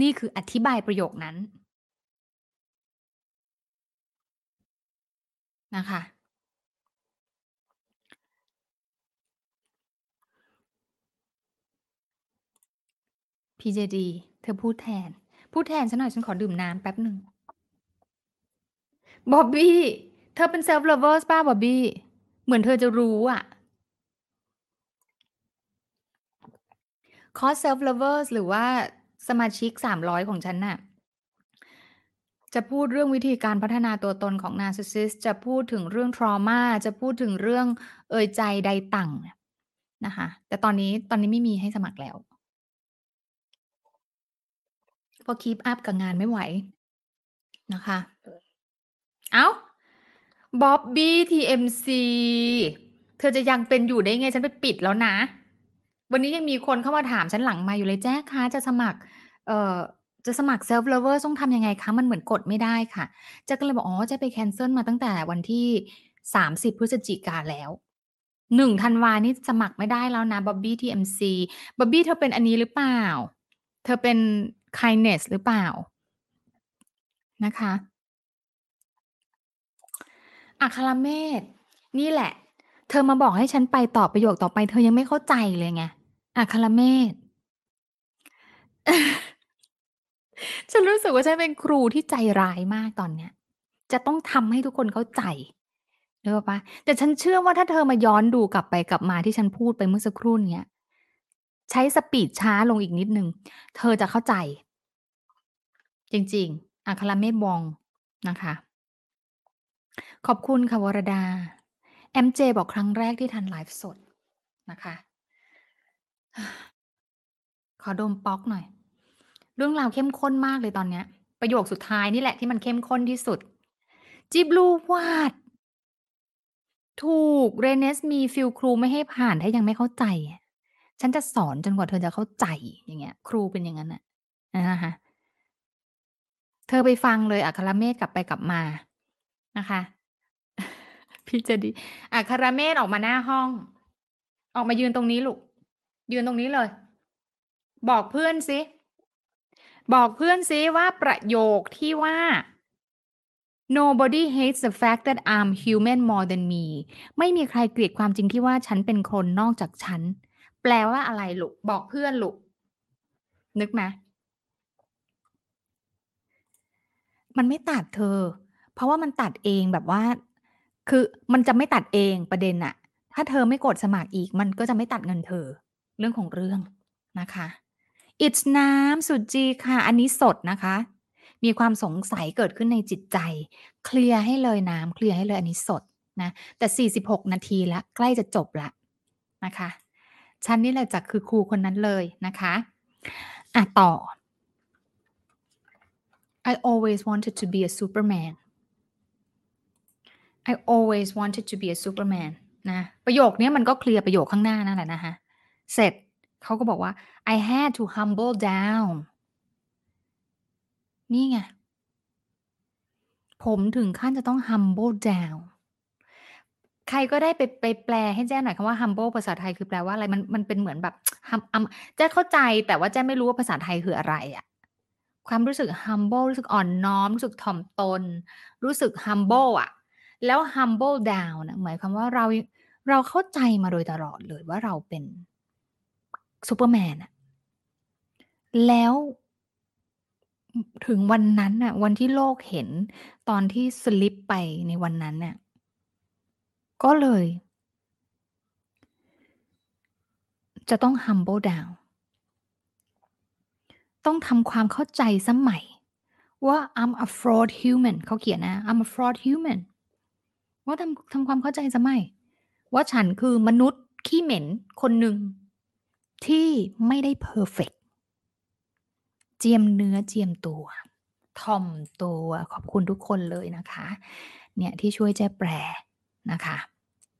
นี่คืออธิบายประโยคนั้น นะคะ PJD เธอพูดแทน พูดแทนฉันหน่อยฉันขอดื่มน้ำแป๊บหนึ่งบอบบี้ เธอเป็น self lovers เปล่าบอบบี้?เหมือนเธอจะรู้อะคอร์ส self lovers หรือว่าสมาชิก300ของฉันน่ะ จะพูดเรื่องวิธีการพัฒนาตัวตนของ Narcissist จะพูดถึงเรื่อง trauma จะพูดถึงเรื่องเอยใจใดตั่งนะคะ แต่ตอนนี้ตอนนี้ไม่มีให้สมัครแล้วเพราะ keep up กับงานไม่ไหวนะคะ เอ้าวบอบบี้ TMC เธอจะยังเป็นอยู่ได้ไง ฉันไปปิดแล้วนะ วันนี้ยังมีคนเข้ามาถามฉันหลังมค์อยู่เลย"แจ้คะจะสมัคร เอ่อ จะสมัคร self lovers ต้องทำยังไงคะ?มันเหมือนกดไม่ได้ค่ะ"แจ้ก็เลยบอก"อ๋อแจ้ไปแคนเซิลมาตั้งแต่วันที่30พฤศจิกาแล้ว1ธันวานี่สมัครไม่ได้แล้วนะบ๊อบบี้ TMC" บอบบี้เธอเป็นอันนี้หรือเปล่า เธอเป็น kindness หรือเปล่า?นะคะอัครเมศนี่แหละ เธอมาบอกให้ฉันไปต่อประโยคต่อไป เธอยังไม่เข้าใจเลยไงอัครเมศ ฉันรู้สึกว่าฉันเป็นครูที่ใจร้ายมากตอนเนี้ย จะต้องทำให้ทุกคนเข้าใจนึกออกปล่า?แต่ฉันเชื่อว่าถ้าเธอมาย้อนดูกลับไปกลับมาที่ฉันพูดไปเมื่อสักครู่เนี้ยใช้สปีดช้าลงอีกนิดหนึ่งเธอจะเข้าใจ จริง ๆอัครเมฆวองนะคะ ขอบคุณค่ะวรดา MJ บอกครั้งแรกที่ทันไลฟ์สดนะคะ ขอดมป๊อกหน่อย เรื่องราวเข้มข้นมากเลยตอนเนี้ย ประโยคสุดท้ายนี่แหละที่มันเข้มข้นที่สุด จิบลูวาด ถูกเรเนสมีฟิลครูไม่ให้ผ่านถ้ายังไม่เข้าใจ ฉันจะสอนจนกว่าเธอจะเข้าใจอย่างเงี้ย ครูเป็นอย่างนั้นน่ะอะนะคะเธอไปฟังเลยอัครเมฆกลับไปกลับมานะคะพี่จะดีอัครเมฆออกมาหน้าห้อง ออกมายืนตรงนี้ลูกยืนตรงนี้เลย บอกเพื่อนซิ บอกเพื่อนซิว่าประโยคที่ว่า nobody hates the fact that I'm human more than me ไม่มีใครเกลียดความจริงที่ว่าฉันเป็นคนนอกจากฉัน แปลว่าอะไรลูก บอกเพื่อนลูก นึกไหมมันไม่ตัดเธอ เพราะว่ามันตัดเองแบบว่า คือมันจะไม่ตัดเองประเด็นน่ะถ้าเธอไม่กดสมัครอีก มันก็จะไม่ตัดเงินเธอ เรื่องของเรื่องนะคะ It's น้ำสุจีค่ะ อันนี้สดนะคะ มีความสงสัยเกิดขึ้นในจิตใจ เคลียร์ให้เลยน้ำเคลียร์ให้เลยอันนี้สดนะ แต่ 46 นาทีแล้วใกล้จะจบล้วนะคะฉันนี่แหละจะคือครูคนนั้นเลยนะคะอะต่อ I always wanted to be a superman I always wanted to be a superman นะประโยคนี้มันก็เคลียร์ประโยคข้างหน้านั่นแหละนะคะเสร็จ เขาก็บอกว่า I had to humble down นี่ไง ผมถึงขั้นจะต้อง humble down ใครก็ได้ไปไปแปลให้แจ้หน่อยคำว่า humble ภาษาไทยคือแปลว่าอะไร?มันมันเป็นเหมือนแบบแจ้เข้าใจแต่ว่าแจ้ไม่รู้ว่าภาษาไทยคืออะไรอะความรู้สึก humble รู้สึกอ่อนน้อม รู้สึกถ่อมตน รู้สึก humble อะแล้ว humble down นะหมายความว่าเราเราเข้าใจมาโดยตลอดเลยว่าเราเป็น ซูเปอร์แมนอะแล้วถึงวันนั้นน่ะวันที่โลกเห็นตอนที่สลิปไปในวันนั้นน่ะก็เลย จะต้อง humble down ต้องทำความเข้าใจเสียว่า I'm a flawed human เขาเขียนนะ I'm a flawed human ว่าทำทำความเข้าใจเสียว่าฉันคือมนุษย์ขี้เหม็นคนหนึ่ง ที่ไม่ได้เพอร์เฟกต์เจียมเนื้อเจียมตัวถ่อมตัวขอบคุณทุกคนเลยนะคะ เนี่ยที่ช่วยแจ้แปลนะคะ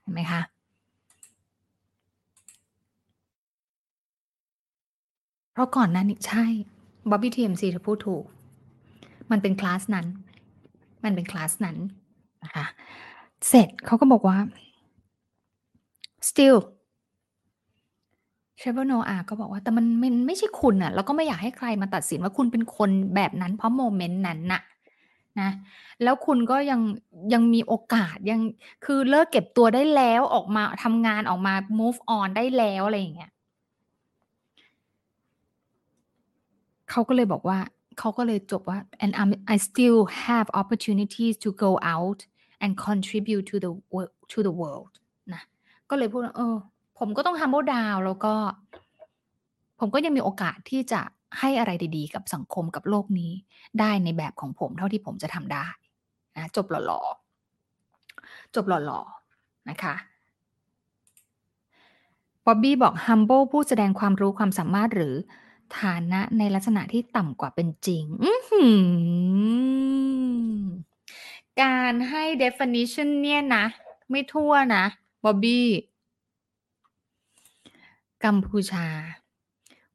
เห็นไหมคะ?เพราะก่อนหน้นี้ใช่ Bobby TMC เธอพูดถูก มันเป็นคลาสนั้น มันเป็นคลาสนั้นนะคะเสร็จเขาก็บอกว่า still Trevor Noah ก็บอกว่า แต่มันมันไม่ใช่คุณน่ะ แล้วก็ไม่อยากให้ใครมาตัดสินว่าคุณเป็นคนแบบนั้น เพราะโมเมนต์นั้นน่ะนะ แล้วคุณก็ยังยังมีโอกาสยังคือเลิกเก็บตัวได้แล้วออกมาทำงานออกมา move on ได้แล้วอะไรอย่างเงี้ยเขาก็เลยบอกว่าเขาก็เลยจบว่า and I'm I still have opportunities to go out and contribute to the world to the world นะ ก็เลยพูดว่าเออ ผมก็ต้อง humble down แล้วก็ ผมก็ยังมีโอกาสที่จะให้อะไรดีๆ กับสังคมกับโลกนี้ ได้ในแบบของผมเท่าที่ผมจะทำได้นะจบหล่อๆ จบหล่อๆ นะคะ Bobby บอก humble ผู้แสดงความรู้ความสามารถหรือฐานะในลักษณะที่ต่ำกว่าเป็นจริง การให้ definition เนี่ยนะ ไม่ทั่วนะ Bobby กัมพูชา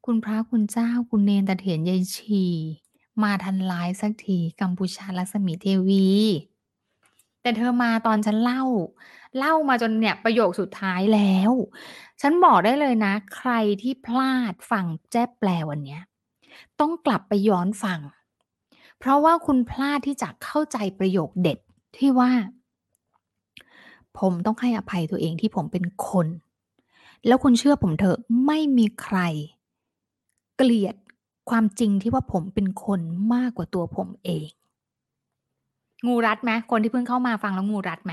คุณพระคุณเจ้าคุณเณรตาเถรยายชี มาทันไลฟ์สักทีกัมพูชารัศมีเทวี แต่เธอมาตอนฉันเล่า เล่ามาจนเนี่ยประโยคสุดท้ายแล้ว ฉันบอกได้เลยนะ ใครที่พลาดฟังแจ้แปลวันเนี้ย ต้องกลับไปย้อนฟัง เพราะว่าคุณพลาดที่จะเข้าใจประโยคเด็ดที่ว่า ผมต้องให้อภัยตัวเองที่ผมเป็นคน แล้วคุณเชื่อผมเถอะไม่มีใคร เกลียดความจริงที่ว่าผมเป็นคนมากกว่าตัวผมเอง งูรัดไหม?คนที่เพิ่งเข้ามาฟังแล้วงูรัดไหม?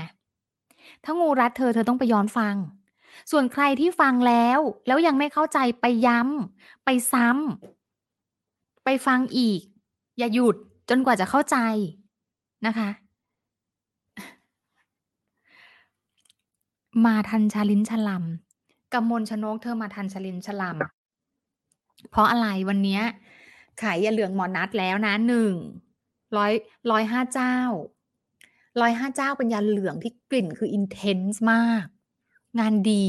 ถ้างูรัดเธอเธอต้องไปย้อนฟัง ส่วนใครที่ฟังแล้ว แล้วยังไม่เข้าใจไปย้ำไปซ้ำไปฟังอีก อย่าหยุดจนกว่าจะเข้าใจนะคะ มาทันชาลิ้นชลำ กำมลชนกเธอมาทันชลินชลำเพราะอะไรวันเนี้ย ขายยาเหลืองหมอนัดแล้วนะหนึ่งร้อยร้อยห้าเจ้าร้อยห้าเจ้าเป็นยาเหลืองที่กลิ่นคือ intense มาก งานดี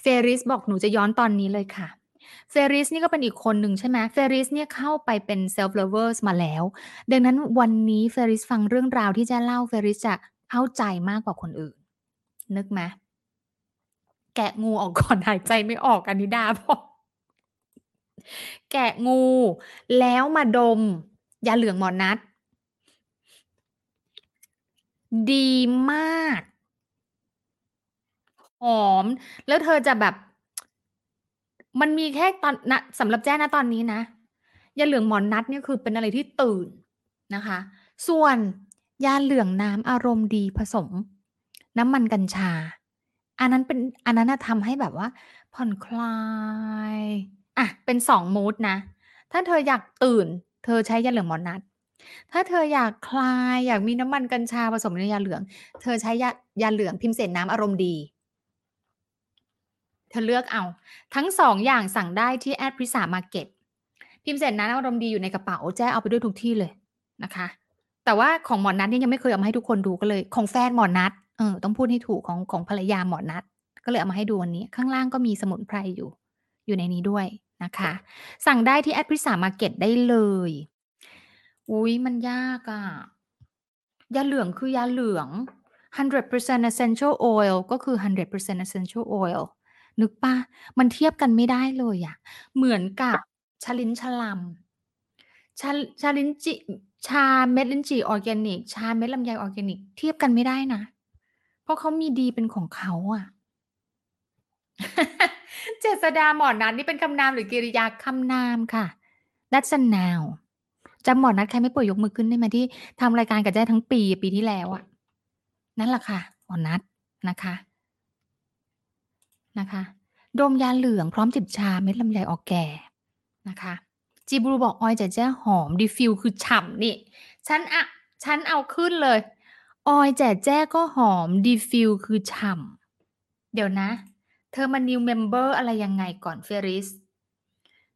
เฟริสบอกหนูจะย้อนตอนนี้เลยค่ะเฟริสนี่ก็เป็นอีกคนหนึ่งใช่ไหมเฟริสเนี่ยเข้าไปเป็น self lovers มาแล้ว ดังนั้นวันนี้เฟริสฟังเรื่องราวที่จะเล่าเฟริสจะเข้าใจมากกว่าคนอื่น นึกไหม แกะงูออกก่อนหายใจไม่ออกอันนี้ดาบอกแกะงูแล้วมาดมยาเหลืองหมอนัด ดีมากหอม แล้วเธอจะแบบ มันมีแค่ตอนนะสำหรับแจ้นะตอนนี้นะยาเหลืองหมอนนัดเนี่ยคือเป็นอะไรที่ตื่นนะคะ ส่วนยาเหลืองน้ำอารมณ์ดีผสม น้ำมันกัญชา อันนั้นเป็นอันนั้นทำให้แบบว่า ผ่อนคลายอะเป็นสองมูดนะ ถ้าเธออยากตื่น เธอใช้ยาเหลืองหมอนนัด ถ้าเธออยากคลายอยากมีน้ำมันกัญชาผสมในยาเหลือง เธอใช้ยายาเหลืองพิมพ์เสนน้ำอารมณ์ดี เธอเลือกเอา ทั้งสองอย่างสั่งได้ที่แอดพริสามาเก็ตพิมพ์เสร็จน้ำอารมณ์ดีอยู่ในกระเป๋าแจ้เอาไปด้วยทุกที่เลยนะคะ แต่ว่าของหมอนัดนี่ยังไม่เคยเอามาให้ทุกคนดูก็เลย ของแฟนหมอนัด เออ ต้องพูดให้ถูกของ ของภรรยาหมอนัดก็เลยเอามาให้ดูวันนี้ ข้างล่างก็มีสมุนไพรอยู่ อยู่ในนี้ด้วยนะคะ สั่งได้ที่แอดพริสามาเก็ตได้เลย อุ้ยมันยากอะยาเหลืองคือยาเหลือง 100% essential oil ก็คือ 100% essential oil นึกปะมันเทียบกันไม่ได้เลยอะเหมือนกับชาลิ้นชะลำชาชาลิ้นจีชาเม็ดลิ้นจี่ออร์แกนิก ชาเม็ดลำไยออร์แกนิก เทียบกันไม่ได้นะ เพราะเขามีดีเป็นของเขาอะเจษดาหมอนัดนี่เป็นคำนามหรือกิริยาคำนามค่ะ That's a noun จำหมอนัดใครไม่ป่วยยกมือขึ้นได้ไหมที่ทำรายการกับแจ้ทั้งปีปีที่แล้วอะนั่นแหละค่ะหมอนัดนะคะนะคะดมยาเหลืองพร้อมจิบชาเม็ดลำไยออร์แกนะคะจีบรูบอกออยจ่แจ้หอมดีฟิลคือฉ่ำนี่ฉันอะฉันเอาขึ้นเลย ออยแจ่แจ้ก็หอมดีฟิลคือฉ่ำเดี๋ยวนะ เธอมา new member อะไรยังไงก่อนเฟริส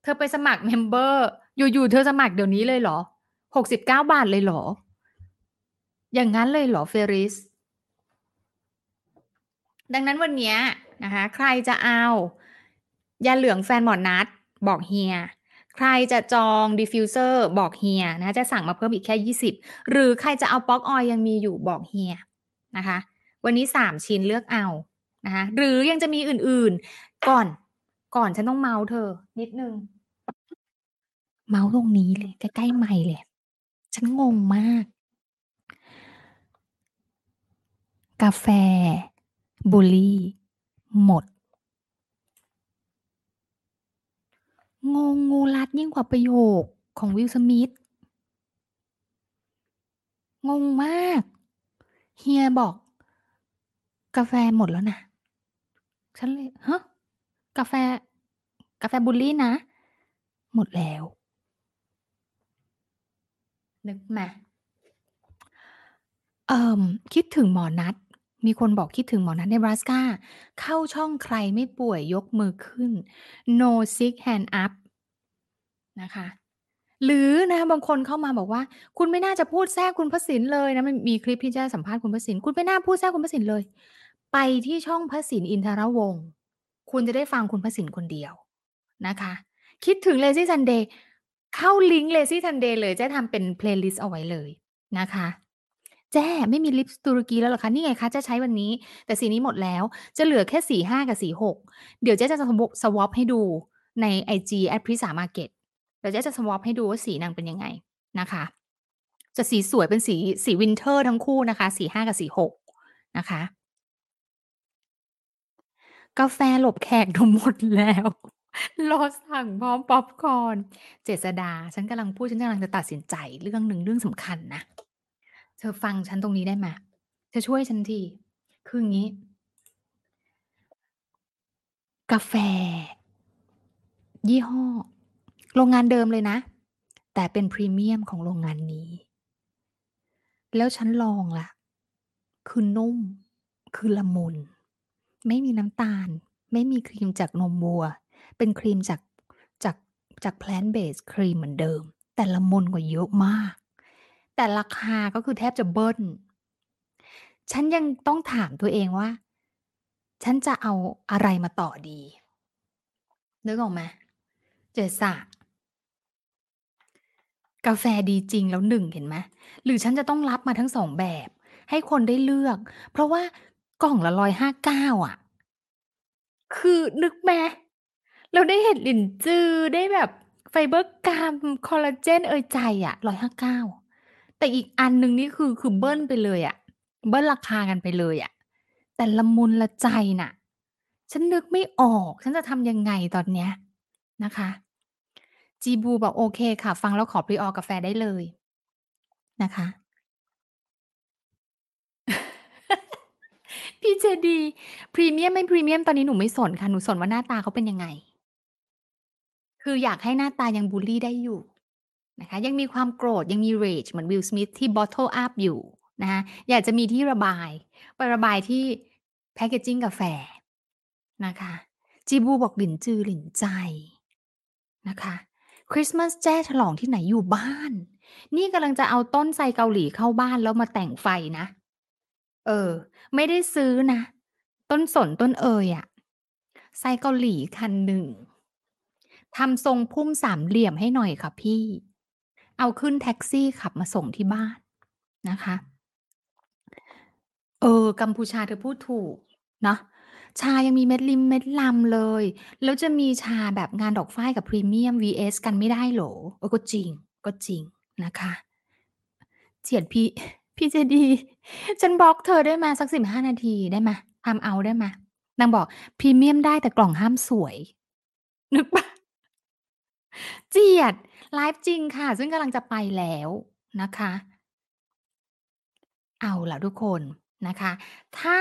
เธอไปสมัคร member อยู่ๆเธอสมัครเดี๋ยวนี้เลยเหรอหกสิบเก้าบาทเลยเหรอ อย่างนั้นเลยเหรอเฟริส ดังนั้นวันนี้นะคะ ใครจะเอายาเหลืองแฟนหมอนัดบอกเฮีย ใครจะจอง diffuser บอกเฮียนะจะสั่งมาเพิ่มอีกแค่ยี่สิบหรือใครจะเอา pocket oil ยังมีอยู่บอกเฮียนะคะ วันนี้สามชิ้นเลือกเอานะคะหรือยังจะมีอื่นๆ ก่อนก่อนฉันต้องเมาท์เธอ นิดนึง เมาท์ตรงนี้เลย ใกล้ๆไมค์เลย ฉันงงมาก กาแฟบุหรี่หมด งง งูรัดยิ่งกว่าประโยคของวิล สมิธ งงมาก เฮียบอก กาแฟหมดแล้วนะ ฉันเลย ฮะ กาแฟ กาแฟบุลลี่นะ หมดแล้ว นึกไหมเอ่อคิดถึงหมอนัด มีคนบอกคิดถึงหมอนัด Nebraska เข้าช่องใครไม่ป่วยยกมือขึ้น No sick hand up นะคะ หรือนะบางคนเข้ามาบอกว่า คุณไม่น่าจะพูดแทรกคุณพระสินเลยนะมันมีคลิปที่จะสัมภาษณ์คุณพระสิน คุณไม่น่าพูดแทรกคุณพระสินเลย ไปที่ช่องพระสินอินทรวงศ์คุณจะได้ฟังคุณพระสินคนเดียวนะคะ คิดถึง Lazy Sunday เข้าลิงก์ Lazy Sunday เลยแจ้ทำเป็น playlist เอาไว้เลยนะคะ แจ้ไม่มี lip ตุรกีแล้วเหรอคะ นี่ไงคะจะใช้วันนี้ แต่สีนี้หมดแล้ว จะเหลือแค่สี5กับสี6เดี๋ยวเจ๊จะสวสวอปให้ดูใน IG @prismamarket เดี๋ยวเจ๊จะสวอปให้ดูว่าสีนางเป็นยังไงนะคะ จะสีสวยเป็นสีสี winter ทั้งคู่นะคะ สี5กับสี6นะคะ กาแฟหลบแขกหนูหมดแล้วรอสั่งพร้อมป๊อปคอร์นเจษฎาฉันกำลังพูด ฉันกำลังจะตัดสินใจเรื่องหนึ่งเรื่องสำคัญนะ เธอฟังฉันตรงนี้ได้ไหม เธอช่วยฉันที คืออย่างงี้ กาแฟ ยี่ห้อ โรงงานเดิมเลยนะ แต่เป็นพรีเมียมของโรงงานนี้ แล้วฉันลองล่ะคือนุ่ม คือละมุน ไม่มีน้ำตาล ไม่มีครีมจากนมวัว เป็นครีมจากจากจาก plant based ครีมเหมือนเดิม แต่ละมุนกว่าเยอะมาก แต่ราคาก็คือแทบจะเบิ้ล ฉันยังต้องถามตัวเองว่า ฉันจะเอาอะไรมาต่อดี นึกออกไหมเจสะกาแฟดีจริงแล้ว1เห็นไหมหรือฉันจะต้องรับมาทั้ง2แบบ ให้คนได้เลือก เพราะว่ากล่องละ159อะคือนึกไหมเราได้เห็ดหลินจือได้แบบไฟเบอร์กรัมคอลลาเจนเอยใจอะ159 แต่อีกอันหนึ่งนี่คือคือเบิ้ลไปเลยอะเบิ้ลราคากันไปเลยอะแต่ละมุนละใจน่ะ ฉันนึกไม่ออก ฉันจะทำยังไงตอนเนี้ยนะคะ จีบูบอก"โอเคค่ะ ฟังแล้วขอ Pre-order กาแฟได้เลย"นะคะ พี่เจดีพรีเมียมไม่พรีเมียมตอนนี้หนูไม่สนค่ะ หนูสนว่าหน้าตาเขาเป็นยังไง คืออยากให้หน้าตายังบุลลี่ได้อยู่ นะคะยังมีความโกรธยังมี rage เหมือน Will Smith ที่ bottle up อยู่นะคะอยากจะมีที่ระบายไประบายที่ packaging กาแฟนะคะจีบูบอกหลินจือหลินใจนะคะคริสต์มาสแจ้ฉลองที่ไหนอยู่บ้าน นี่กำลังจะเอาต้นไทรเกาหลีเข้าบ้านแล้วมาแต่งไฟนะ เออ ไม่ได้ซื้อนะ ต้นสนต้นเอยอะไทรเกาหลีคันหนึ่งทำทรงพุ่มสามเหลี่ยมให้หน่อยค่ะพี่ เอาขึ้นแท็กซี่ขับมาส่งที่บ้านนะคะ เออ กัมพูชาเธอพูดถูกเนาะชายังมีเม็ดลิ้นเม็ดลำเลย แล้วจะมีชาแบบงานดอกฝ้ายกับพรีเมียม vs กันไม่ได้หรอ?เออก็จริง ก็จริงนะคะ เจียดพี่ พี่เจดี ฉันบล็อกเธอได้ไหม?สัก15นาทีได้ไหม? time out ได้ไหม?นางบอก"พรีเมียมได้แต่กล่องห้ามสวย"นึกปล่าเจียด ไลฟ์จริงค่ะ ซึ่งกำลังจะไปแล้วนะคะ เอาล่ะทุกคนนะคะ ถ้า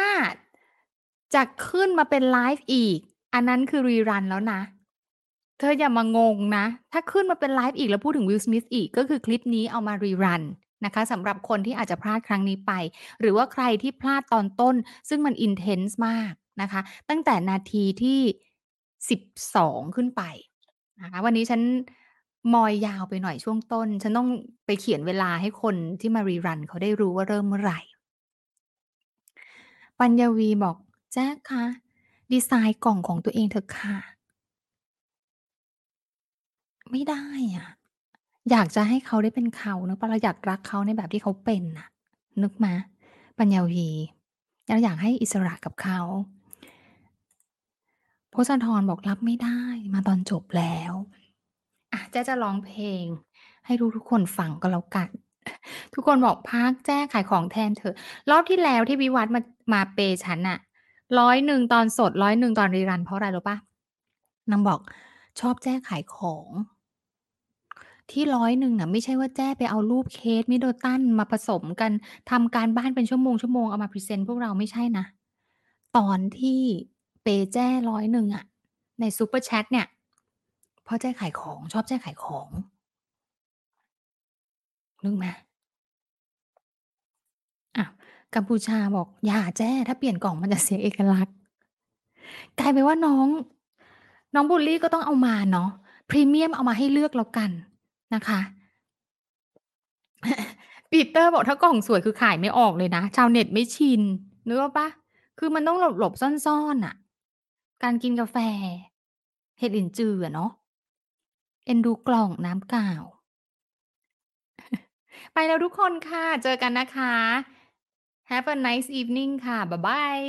จะขึ้นมาเป็นไลฟ์อีก อันนั้นคือ Rerun แล้วนะ เธออย่ามางงนะ ถ้าขึ้นมาเป็นไลฟ์อีกแล้วพูดถึง Will Smith อีกก็คือคลิปนี้เอามา Rerun นะคะสำหรับคนที่อาจจะพลาดครั้งนี้ไป หรือว่าใครที่พลาดตอนต้น ซึ่งมัน intense มากนะคะ ตั้งแต่นาทีที่ 12 ขึ้นไปนะคะ วันนี้ฉัน มอยยาวไปหน่อยช่วงต้น ฉันต้องไปเขียนเวลาให้คนที่มา Rerun เขาได้รู้ว่าเริ่มเมื่อไหร่ ปัญญวีบอก"แจ๊คคะดีไซน์กล่องของตัวเองเถอะค่ะ"ไม่ได้อะอยากจะให้เขาได้เป็นเขานึกเปล่าเราอยากรักเขาในแบบที่เขาเป็นน่ะนึกไหมปัญญาวีเราอยากให้อิสระกับเขาโพจน์ธรบอก"รับไม่ได้มาตอนจบแล้ว"ะแจ้จะร้องเพลง ให้ทุกๆคนฟังก็แล้วกัน ทุกคนบอก"พักแจ้ขายของแทนเถอะ"รอบที่แล้วที่วิวัฒน์มามาเพย์ฉันน่ะ100ตอนสด100ตอน Rerun เพราะอะไรรู้ปล่า?นางบอก"ชอบแจ้ขายของ"ที่100น่ะ ไม่ใช่ว่าแจ้ไปเอารูปเคส Middleton มาผสมกันทำการบ้านเป็นชั่วโมงๆเอามา present พวกเราไม่ใช่นะ ตอนที่ pay แจ้100อะใน Super Chat เนี่ย เพราะแจ้ขายของ ชอบแจ้ขายของ นึกไหม?อ้าว กัมพูชาบอก"อย่าแจ้ ถ้าเปลี่ยนกล่องมันจะเสียเอกลักษณ์"กลายเป็นว่าน้อง น้องบุลลีก็ต้องเอามาเนาะ พรีเมียมเอามาให้เลือกแล้วกันนะคะ ปีเตอร์บอก"ถ้ากล่องสวยคือขายไม่ออกเลยนะ ชาวเน็ตไม่ชิน"นึกออกเปล่า?คือมันต้องหลบๆซ่อนๆน่ะ การกินกาแฟ เห็ดหลินจืออะเนาะ เอ็นดูกล่องน้ำกาว ไปแล้วทุกคนค่ะ เจอกันนะคะ Have a nice evening ค่ะ บ๊ายบาย